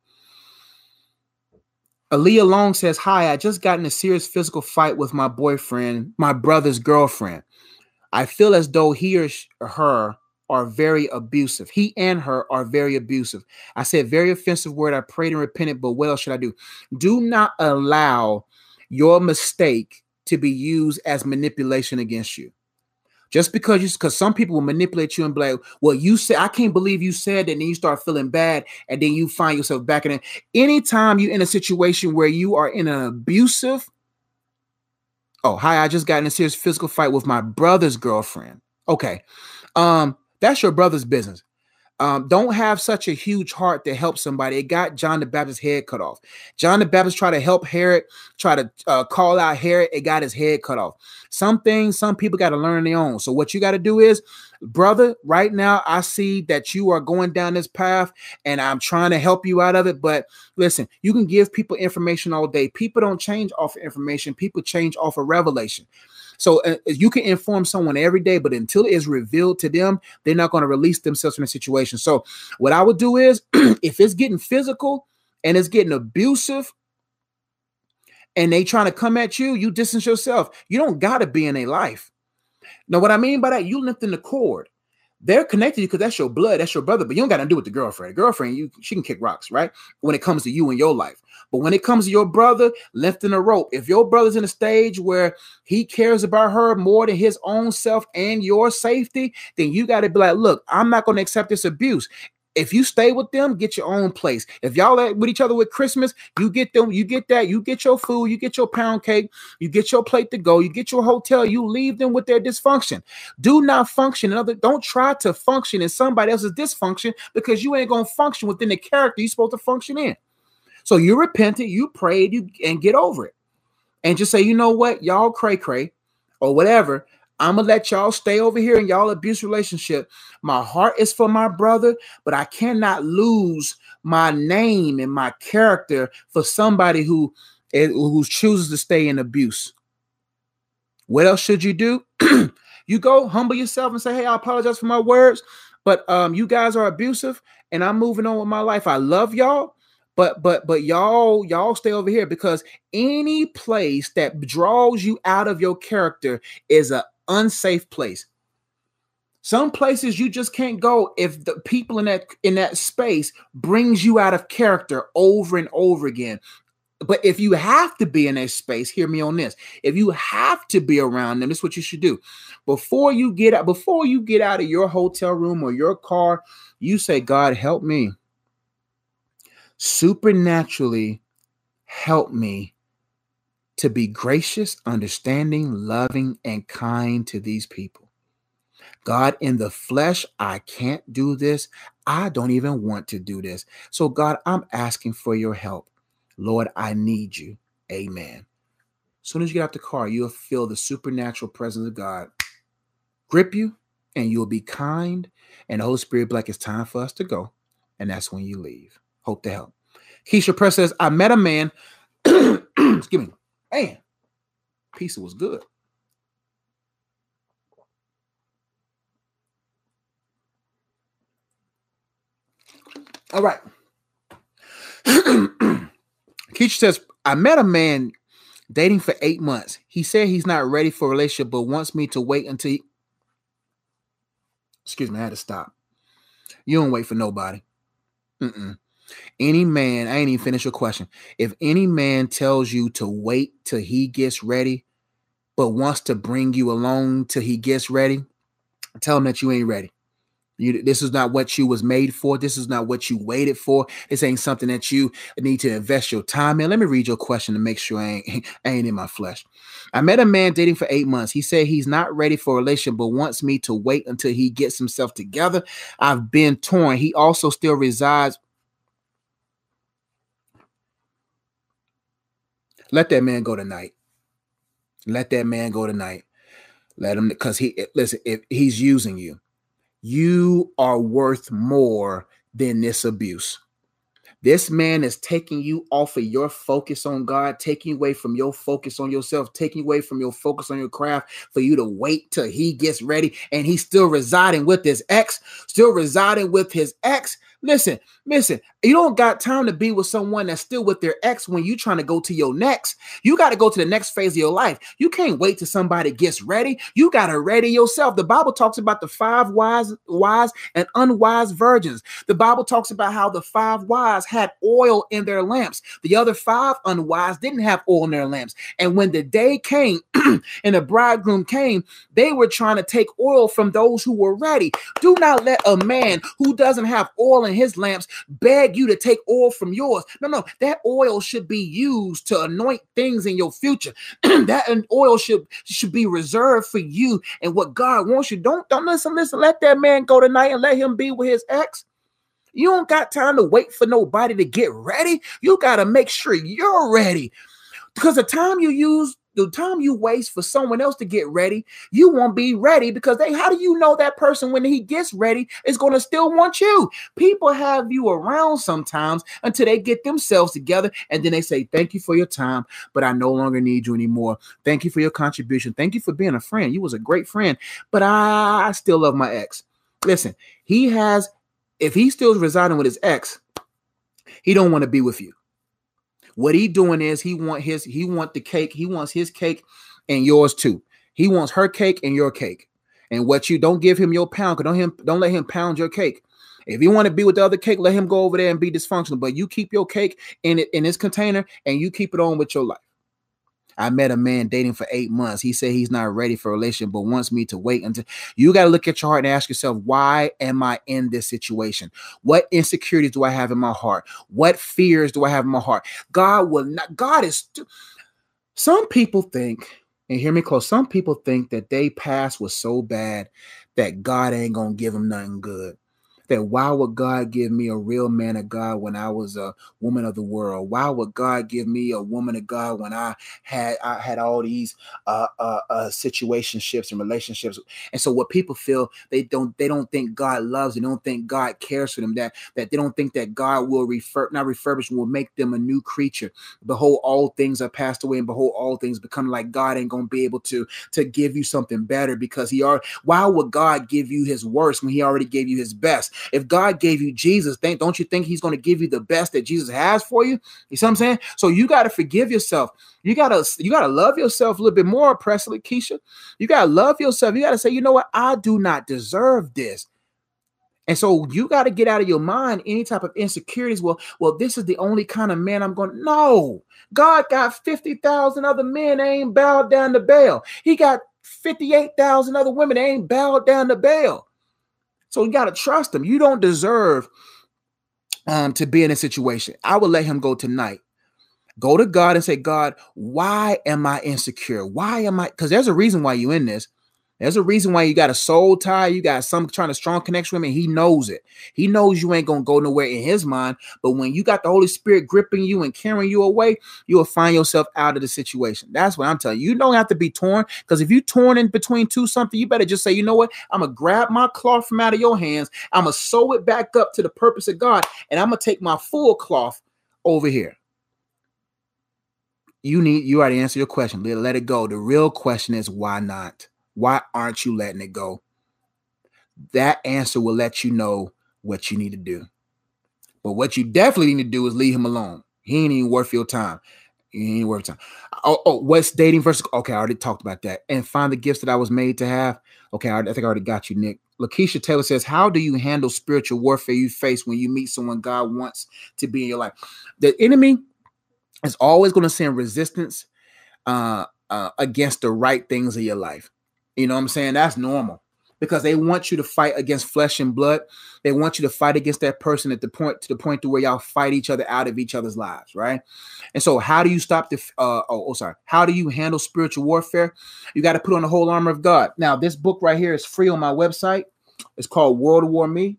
[SPEAKER 1] Aaliyah Long says, Hi, I just got in a serious physical fight with my boyfriend, my brother's girlfriend. I feel as though he or her are very abusive. He and her are very abusive. I said, very offensive word. I prayed and repented, but what else should I do? Do not allow your mistake to be used as manipulation against you. Just because you, because some people will manipulate you and be like, well, you said, I can't believe you said that. And then you start feeling bad. And then you find yourself back in it. Anytime you're in a situation where you are in an abusive, oh, hi, I just got in a serious physical fight with my brother's girlfriend. Okay. Um, that's your brother's business. Um, don't have such a huge heart to help somebody. It got John the Baptist's head cut off. John the Baptist tried to help Herod, try to uh, call out Herod. It got his head cut off. Some things, some people got to learn their own. So what you got to do is, brother, right now I see that you are going down this path, and I'm trying to help you out of it. But listen, you can give people information all day. People don't change off of information. People change off of revelation. So uh, you can inform someone every day, but until it is revealed to them, they're not going to release themselves from the situation. So what I would do is, if it's getting physical and it's getting abusive, and they trying to come at you, you distance yourself. You don't got to be in a life. Now, what I mean by that, you lifting the cord they're connected because that's your blood, that's your brother, but you don't got to do with the girlfriend. Girlfriend, you she can kick rocks, right? When it comes to you and your life. But when it comes to your brother, lifting a rope, if your brother's in a stage where he cares about her more than his own self and your safety, then you got to be like, look, I'm not going to accept this abuse. If you stay with them, get your own place. If y'all at with each other with Christmas, you get them, you get that, you get your food, you get your pound cake, you get your plate to go, you get your hotel, you leave them with their dysfunction. Do not function in other, don't try to function in somebody else's dysfunction because you ain't gonna function within the character you're supposed to function in. So you repented, you prayed, you and get over it. And just say, you know what, y'all cray cray or whatever. I'm gonna let y'all stay over here in y'all abuse relationship. My heart is for my brother, but I cannot lose my name and my character for somebody who eh, who chooses to stay in abuse. What else should you do? you go humble yourself and say, "Hey, I apologize for my words, but um, you guys are abusive, and I'm moving on with my life. I love y'all." But but but y'all y'all stay over here because any place that draws you out of your character is an unsafe place. Some places you just can't go if the people in that in that space brings you out of character over and over again. But if you have to be in a space hear me on this if you have to be around them this is what you should do. Before you get out before you get out of your hotel room or your car you say god help me supernaturally help me to be gracious, understanding, loving, and kind to these people. God, in the flesh, I can't do this. I don't even want to do this. So, God, I'm asking for your help. Lord, I need you. Amen. As soon as you get out the car, you'll feel the supernatural presence of God grip you, and you'll be kind. And the Holy Spirit, like, it's time for us to go. And that's when you leave. Hope to help. Keisha Press says, I met a man. excuse me. Man, pizza was good. All right. Keisha says, I met a man dating for eight months. He said he's not ready for a relationship, but wants me to wait until he... Excuse me, I had to stop. You don't wait for nobody. Mm-mm. Any man, I ain't even finished your question. If any man tells you to wait till he gets ready, but wants to bring you along till he gets ready, tell him that you ain't ready. You, this is not what you was made for. This is not what you waited for. This ain't something that you need to invest your time in. Let me read your question to make sure I ain't, I ain't in my flesh. I met a man dating for eight months. He said he's not ready for a relationship, but wants me to wait until he gets himself together. I've been torn. He also still resides. Let that man go tonight. Let that man go tonight. Let him because he listen, if he's using you you are worth more than this abuse. This man is taking you off of your focus on God, taking away from your focus on yourself, taking away from your focus on your craft for you to wait till he gets ready. And he's still residing with his ex, still residing with his ex. Listen, listen, you don't got time to be with someone that's still with their ex when you trying to go to your next. You got to go to the next phase of your life. You can't wait till somebody gets ready. You got to ready yourself. The Bible talks about the five wise, wise and unwise virgins. The Bible talks about how the five wise had oil in their lamps. The other five unwise didn't have oil in their lamps. And when the day came and the bridegroom came, they were trying to take oil from those who were ready. Do not let a man who doesn't have oil his lamps beg you to take oil from yours. No, no, that oil should be used to anoint things in your future. that oil should should be reserved for you and what God wants you. Don't don't listen, listen. Let that man go tonight and let him be with his ex. You don't got time to wait for nobody to get ready. You got to make sure you're ready. Because the time you use the time you waste for someone else to get ready, you won't be ready because they how do you know that person when he gets ready is going to still want you? People have you around sometimes until they get themselves together and then they say, Thank you for your time, but I no longer need you anymore. Thank you for your contribution. Thank you for being a friend. You was a great friend, but I still love my ex. Listen, he has, if he's still residing with his ex, he don't want to be with you. What he doing is he want his he want the cake. He wants his cake and yours too. He wants her cake and your cake. And what you don't give him your pound, don't him don't let him pound your cake. If you want to be with the other cake, let him go over there and be dysfunctional. But you keep your cake in it in his container and you keep it on with your life. I met a man dating for eight months. He said he's not ready for a relationship, but wants me to wait until you got to look at your heart and ask yourself, why am I in this situation? What insecurities do I have in my heart? What fears do I have in my heart? God will not, God is some people think, and hear me close, some people think that they past was so bad that God ain't gonna give them nothing good that why would God give me a real man of God when I was a woman of the world? Why would God give me a woman of God when I had I had all these uh, uh, uh situationships and relationships? And so what people feel they don't they don't think God loves they don't think God cares for them that that they don't think that God will refer not refurbish will make them a new creature. Behold, all things are passed away, and behold, all things become like God ain't gonna be able to to give you something better because he are why would God give you his worst when he already gave you his best? If God gave you Jesus, think, don't you think He's going to give you the best that Jesus has for you? You see what I'm saying? So you got to forgive yourself. You gotta you gotta love yourself a little bit more, Presley Keisha. You gotta love yourself. You gotta say, you know what? I do not deserve this. And so you got to get out of your mind any type of insecurities. Well, well, this is the only kind of man I'm going. No, God got 50,000 other men ain't bowed down to Baal. He got 58,000 other women ain't bowed down to Baal. So you got to trust him. You don't deserve um, to be in a situation. I would let him go tonight. Go to God and say, God, why am I insecure? Why am I? Because there's a reason why you in this. There's a reason why you got a soul tie. You got some trying to strong connection with him. And he knows it. He knows you ain't gonna go nowhere in his mind. But when you got the Holy Spirit gripping you and carrying you away, you will find yourself out of the situation. That's what I'm telling you. You don't have to be torn because if you torn in between two something, you better just say, you know what? I'm gonna grab my cloth from out of your hands. I'm gonna sew it back up to the purpose of God, and I'm gonna take my full cloth over here you need you already answered your question. Let it go. The real question is why not? Why aren't you letting it go? That answer will let you know what you need to do. But what you definitely need to do is leave him alone. He ain't even worth your time. He ain't worth time. Oh, oh, what's dating versus? Okay, I already talked about that. And find the gifts that I was made to have. Okay, I, I think I already got you, Nick. Lakeisha Taylor says, How do you handle spiritual warfare you face when you meet someone God wants to be in your life? The enemy is always going to send resistance uh, uh, against the right things of your life. You know what I'm saying? That's normal because they want you to fight against flesh and blood. They want you to fight against that person at the point to the point to where y'all fight each other out of each other's lives, right? And so, how do you stop the? Uh, oh, oh, sorry. How do you handle spiritual warfare? You got to put on the whole armor of God. Now, this book right here is free on my website. It's called World War Me.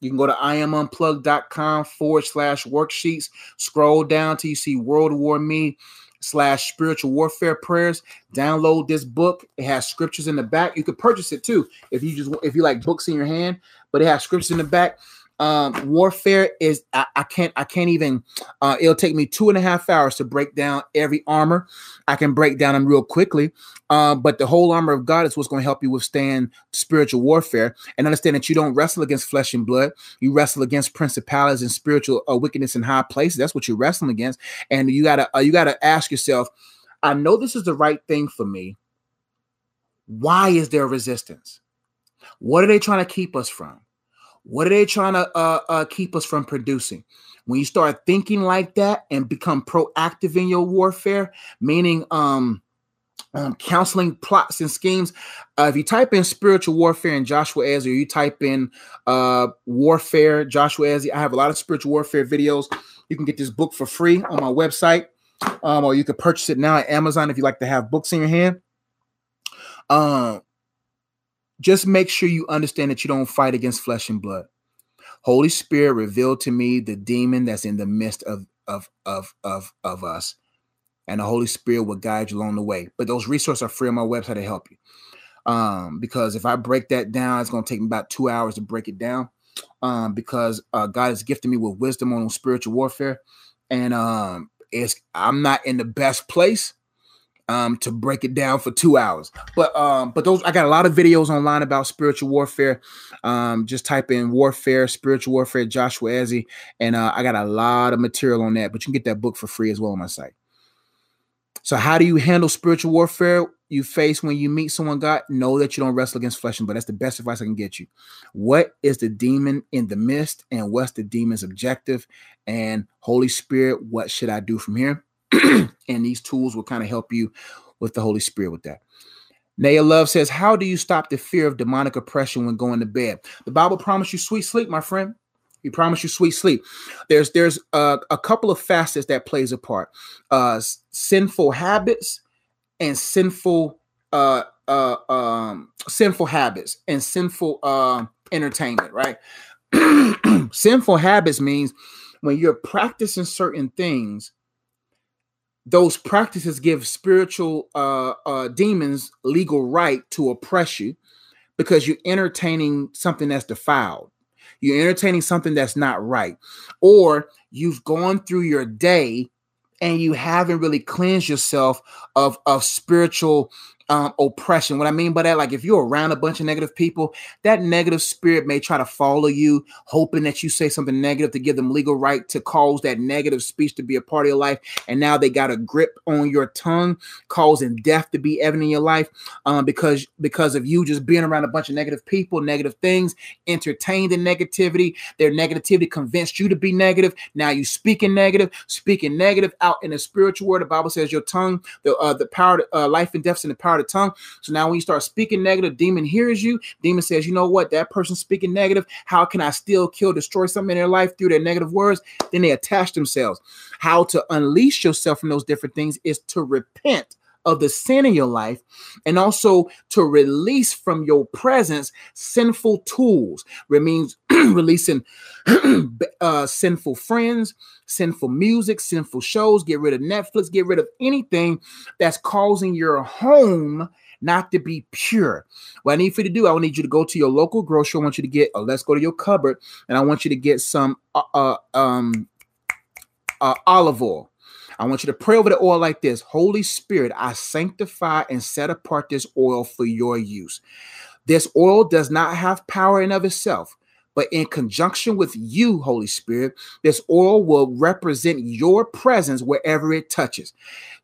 [SPEAKER 1] You can go to iamunplugged.com forward slash worksheets. Scroll down till you see World War Me slash spiritual warfare prayers. Download this book. It has scriptures in the back. You could purchase it too if you just if you like books in your hand, but it has scriptures in the back um, warfare is I, I, can't I can't even uh, it'll take me two and a half hours to break down every armor. I can break down them real quickly, uh, but the whole armor of God is what's going to help you withstand spiritual warfare and understand that you don't wrestle against flesh and blood. You wrestle against principalities and spiritual uh, wickedness in high places. That's what you're wrestling against, and you gotta uh, you gotta ask yourself, I know this is the right thing for me. Why is there resistance? What are they trying to keep us from? What are they trying to uh, uh, keep us from producing? When you start thinking like that and become proactive in your warfare, meaning um, um, counseling plots and schemes. Uh, if you type in spiritual warfare in Joshua Ezzy, you type in uh, warfare Joshua Ezzy, I have a lot of spiritual warfare videos. You can get this book for free on my website, um, or you can purchase it now at Amazon if you like to have books in your hand. Um, just make sure you understand that you don't fight against flesh and blood. Holy Spirit revealed to me the demon that's in the midst of of of of of us, and the Holy Spirit will guide you along the way. But those resources are free on my website to help you. Um, because if I break that down, it's going to take me about two hours to break it down. Um, because uh, God has gifted me with wisdom on spiritual warfare, and um, it's I'm not in the best place um, to break it down for two hours. But um, but those I got a lot of videos online about spiritual warfare. Um, just type in warfare, spiritual warfare, Joshua Ezzy, and uh, I got a lot of material on that. But you can get that book for free as well on my site. So, how do you handle spiritual warfare you face when you meet someone? God, know that you don't wrestle against flesh and blood. That's the best advice I can get you. What is the demon in the midst, and what's the demon's objective? And Holy Spirit, what should I do from here? and these tools will kind of help you with the Holy Spirit with that. Naya Love says, How do you stop the fear of demonic oppression when going to bed? The Bible promised you sweet sleep, my friend. He promised you sweet sleep. There's there's a, a couple of facets that plays a part. Uh, sinful habits and sinful uh, uh, um, sinful habits and sinful uh, entertainment, right? sinful habits means when you're practicing certain things those practices give spiritual uh, uh, demons legal right to oppress you because you're entertaining something that's defiled. You're entertaining something that's not right. Or you've gone through your day and you haven't really cleansed yourself of, of spiritual um, oppression. What I mean by that, like if you're around a bunch of negative people, that negative spirit may try to follow you, hoping that you say something negative to give them legal right to cause that negative speech to be a part of your life. And now they got a grip on your tongue, causing death to be evident in your life um, because because of you just being around a bunch of negative people, negative things, entertained in negativity. Their negativity convinced you to be negative. Now you speaking negative, speaking negative out in the spiritual world. The Bible says your tongue, the uh, the power, uh, life and death in the power of tongue. So now when you start speaking negative, demon hears you. Demon says, you know what? That person speaking negative. How can I still kill, destroy something in their life through their negative words? Then they attach themselves. How to unleash yourself from those different things is to repent of the sin in your life and also to release from your presence sinful tools. It means releasing uh, sinful friends, sinful music, sinful shows. Get rid of Netflix, get rid of anything that's causing your home not to be pure. What I need for you to do, I need you to go to your local grocery. I want you to get, uh, let's go to your cupboard, and I want you to get some uh, uh um, uh, olive oil. I want you to pray over the oil like this Holy Spirit, I sanctify and set apart this oil for your use. This oil does not have power in of itself, but in conjunction with you, Holy Spirit, this oil will represent your presence wherever it touches.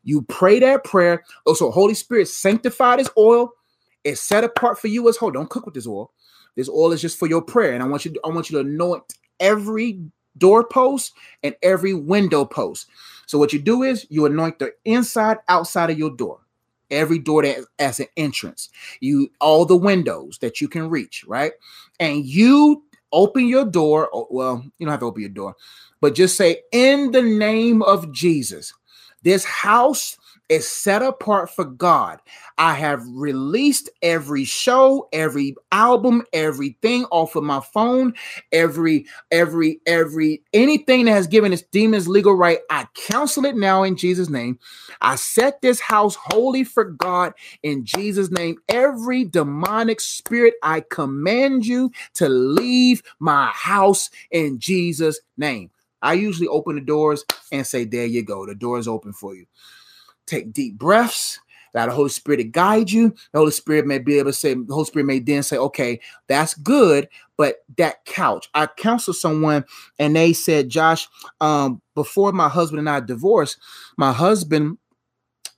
[SPEAKER 1] You pray that prayer. Oh, so Holy Spirit, sanctify this oil. It's set apart for you as whole. Don't cook with this oil. This oil is just for your prayer. And I want you to, I want you to anoint every doorpost and every window post. So what you do is you anoint the inside, outside of your door. Every door that as an entrance, you all the windows that you can reach, right? And you open your door. Oh, well, you don't have to open your door, but just say, In the name of Jesus, this house is set apart for God. I have released every show, every album, everything off of my phone, every, every, every, anything that has given its demons legal right. I counsel it now in Jesus' name. I set this house holy for God in Jesus' name. Every demonic spirit, I command you to leave my house in Jesus' name. I usually open the doors and say, There you go. The door is open for you. Take deep breaths. Allow the Holy Spirit to guide you. The Holy Spirit may be able to say, the Holy Spirit may then say, okay, that's good, but that couch. I counseled someone and they said, Josh, um, before my husband and I divorced, my husband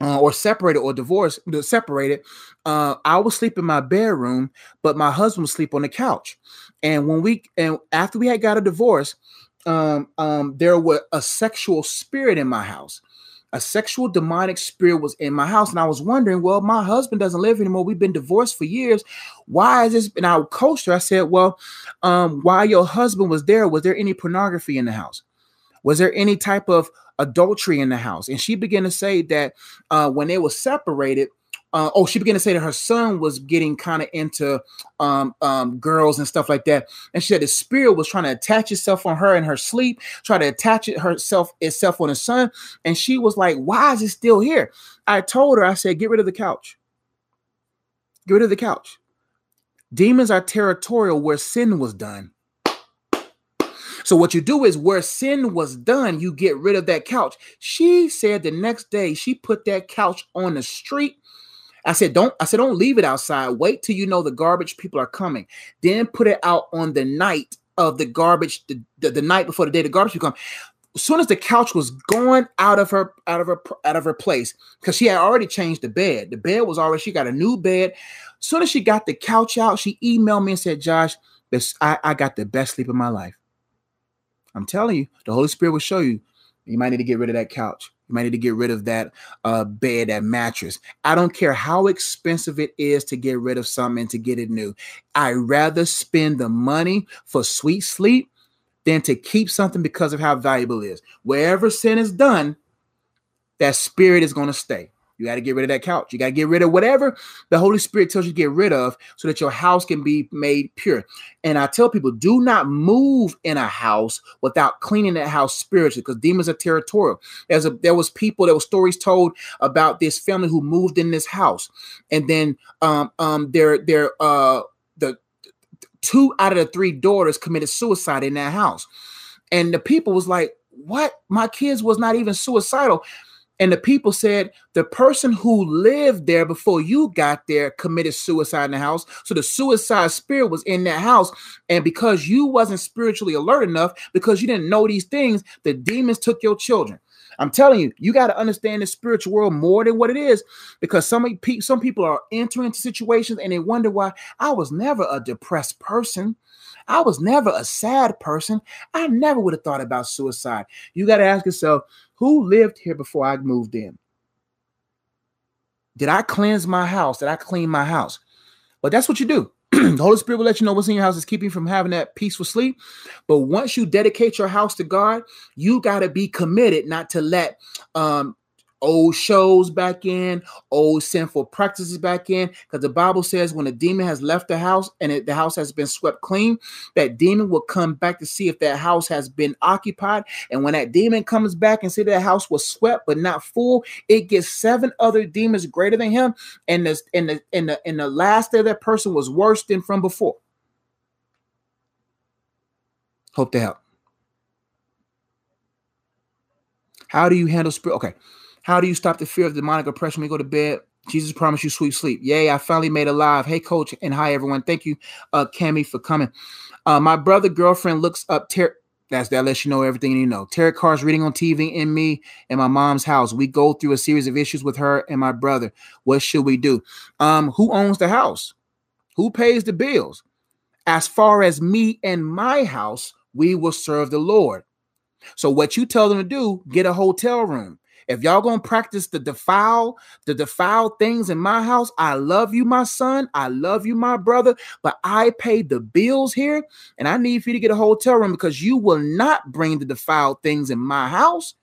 [SPEAKER 1] uh, or separated or divorced, separated, uh, I would sleep in my bedroom, but my husband would sleep on the couch. And when we and after we had got a divorce, um, um, there was a sexual spirit in my house a sexual demonic spirit was in my house. And I was wondering, well, my husband doesn't live anymore. We've been divorced for years. Why is this? And I coached her. I said, well, um, while your husband was there, was there any pornography in the house? Was there any type of adultery in the house? And she began to say that uh, when they were separated, uh, oh, she began to say that her son was getting kind of into um, um, girls and stuff like that, and she said the spirit was trying to attach itself on her in her sleep, try to attach it herself itself on the son, and she was like, "Why is it still here?" I told her, I said, "Get rid of the couch. Get rid of the couch. Demons are territorial where sin was done." So what you do is where sin was done, you get rid of that couch. She said the next day she put that couch on the street I said, don't, I said, don't leave it outside. Wait till you know the garbage people are coming. Then put it out on the night of the garbage, the, the, the night before the day the garbage people come. As soon as the couch was going out of her, out of her, out of her place, because she had already changed the bed. The bed was already, she got a new bed. As soon as she got the couch out, she emailed me and said, Josh, this, I, I got the best sleep of my life. I'm telling you, the Holy Spirit will show you. You might need to get rid of that couch. You might need to get rid of that uh, bed, that mattress. I don't care how expensive it is to get rid of something and to get it new. I rather spend the money for sweet sleep than to keep something because of how valuable it is. Wherever sin is done, that spirit is going to stay. You got to get rid of that couch. You got to get rid of whatever the Holy Spirit tells you to get rid of so that your house can be made pure. And I tell people, do not move in a house without cleaning that house spiritually because demons are territorial. There's a there was people, there were stories told about this family who moved in this house. And then um um their their uh the two out of the three daughters committed suicide in that house. And the people was like, what? My kids was not even suicidal. And the people said the person who lived there before you got there committed suicide in the house. So the suicide spirit was in that house. And because you wasn't spiritually alert enough, because you didn't know these things, the demons took your children. I'm telling you, you got to understand the spiritual world more than what it is, because some some people are entering into situations and they wonder why I was never a depressed person. I was never a sad person. I never would have thought about suicide. You got to ask yourself, who lived here before I moved in? Did I cleanse my house? Did I clean my house? But that's what you do. the Holy Spirit will let you know what's in your house is keeping you from having that peaceful sleep. But once you dedicate your house to God, you got to be committed not to let um, old shows back in, old sinful practices back in. Because the Bible says when a demon has left the house and it, the house has been swept clean, that demon will come back to see if that house has been occupied. And when that demon comes back and see that house was swept but not full, it gets seven other demons greater than him. And the and the and the, and the last of that person was worse than from before. Hope to help. How do you handle spirit? Okay. How do you stop the fear of demonic oppression when you go to bed? Jesus promised you sweet sleep. Yay, I finally made alive. Hey, coach, and hi, everyone. Thank you, uh, Cami, for coming. Uh, my brother girlfriend looks up. Ter- that's that lets you know everything you know. Tarot cards reading on TV in me and my mom's house. We go through a series of issues with her and my brother. What should we do? Um, who owns the house? Who pays the bills? As far as me and my house, we will serve the Lord. So what you tell them to do, get a hotel room. If y'all gonna practice the defile, the defile things in my house, I love you, my son. I love you, my brother. But I paid the bills here, and I need for you to get a hotel room because you will not bring the defiled things in my house.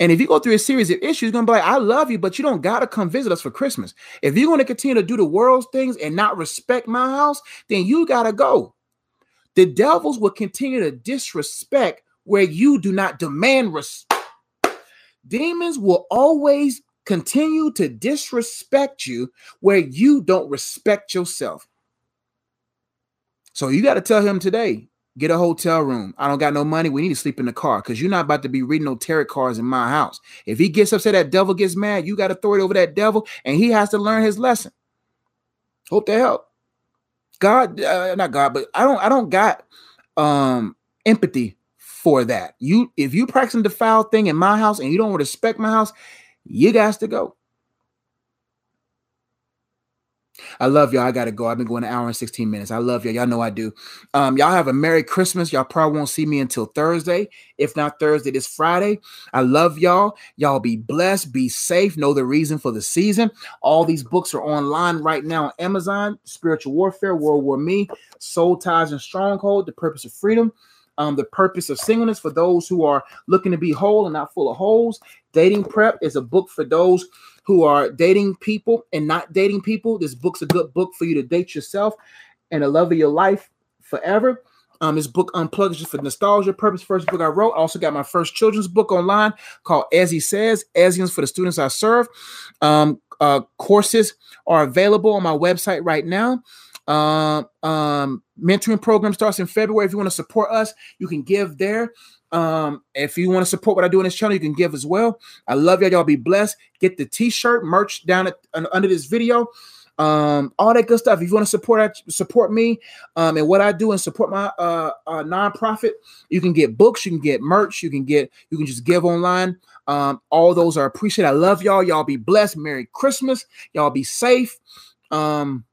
[SPEAKER 1] And if you go through a series of issues, you're gonna be like, I love you, but you don't gotta come visit us for Christmas. If you're gonna continue to do the world's things and not respect my house, then you gotta go. The devils will continue to disrespect where you do not demand respect Demons will always continue to disrespect you where you don't respect yourself. So you got to tell him today, get a hotel room. I don't got no money. We need to sleep in the car because you're not about to be reading no tarot cards in my house. If he gets upset, that devil gets mad. You got authority over that devil, and he has to learn his lesson. Hope to help. God, uh, not God, but I don't. I don't got um empathy for that. You if you practicing the foul thing in my house and you don't respect my house, you guys to go. I love y'all. I gotta go. I've been going an hour and 16 minutes. I love y'all. Y'all know I do. Um, y'all have a Merry Christmas. Y'all probably won't see me until Thursday. If not Thursday, this Friday. I love y'all. Y'all be blessed, be safe, know the reason for the season. All these books are online right now on Amazon: Spiritual Warfare, World War Me, Soul Ties and Stronghold, The Purpose of Freedom um, the purpose of singleness for those who are looking to be whole and not full of holes. Dating prep is a book for those who are dating people and not dating people. This book's a good book for you to date yourself and the love of your life forever. Um, this book unplugged just for nostalgia purpose. First book I wrote. I also got my first children's book online called As He Says, Asians for the students I serve. Um, uh, courses are available on my website right now. Um, um, mentoring program starts in February. If you want to support us, you can give there. Um, if you want to support what I do on this channel, you can give as well. I love y'all. Y'all be blessed. Get the t-shirt merch down at, under this video. Um, all that good stuff. If you want to support support me um, and what I do and support my uh, uh nonprofit, you can get books, you can get merch, you can get you can just give online. Um, all those are appreciated. I love y'all. Y'all be blessed. Merry Christmas. Y'all be safe. Um,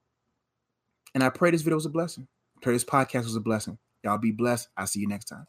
[SPEAKER 1] and I pray this video was a blessing. This podcast was a blessing. Y'all be blessed. I'll see you next time.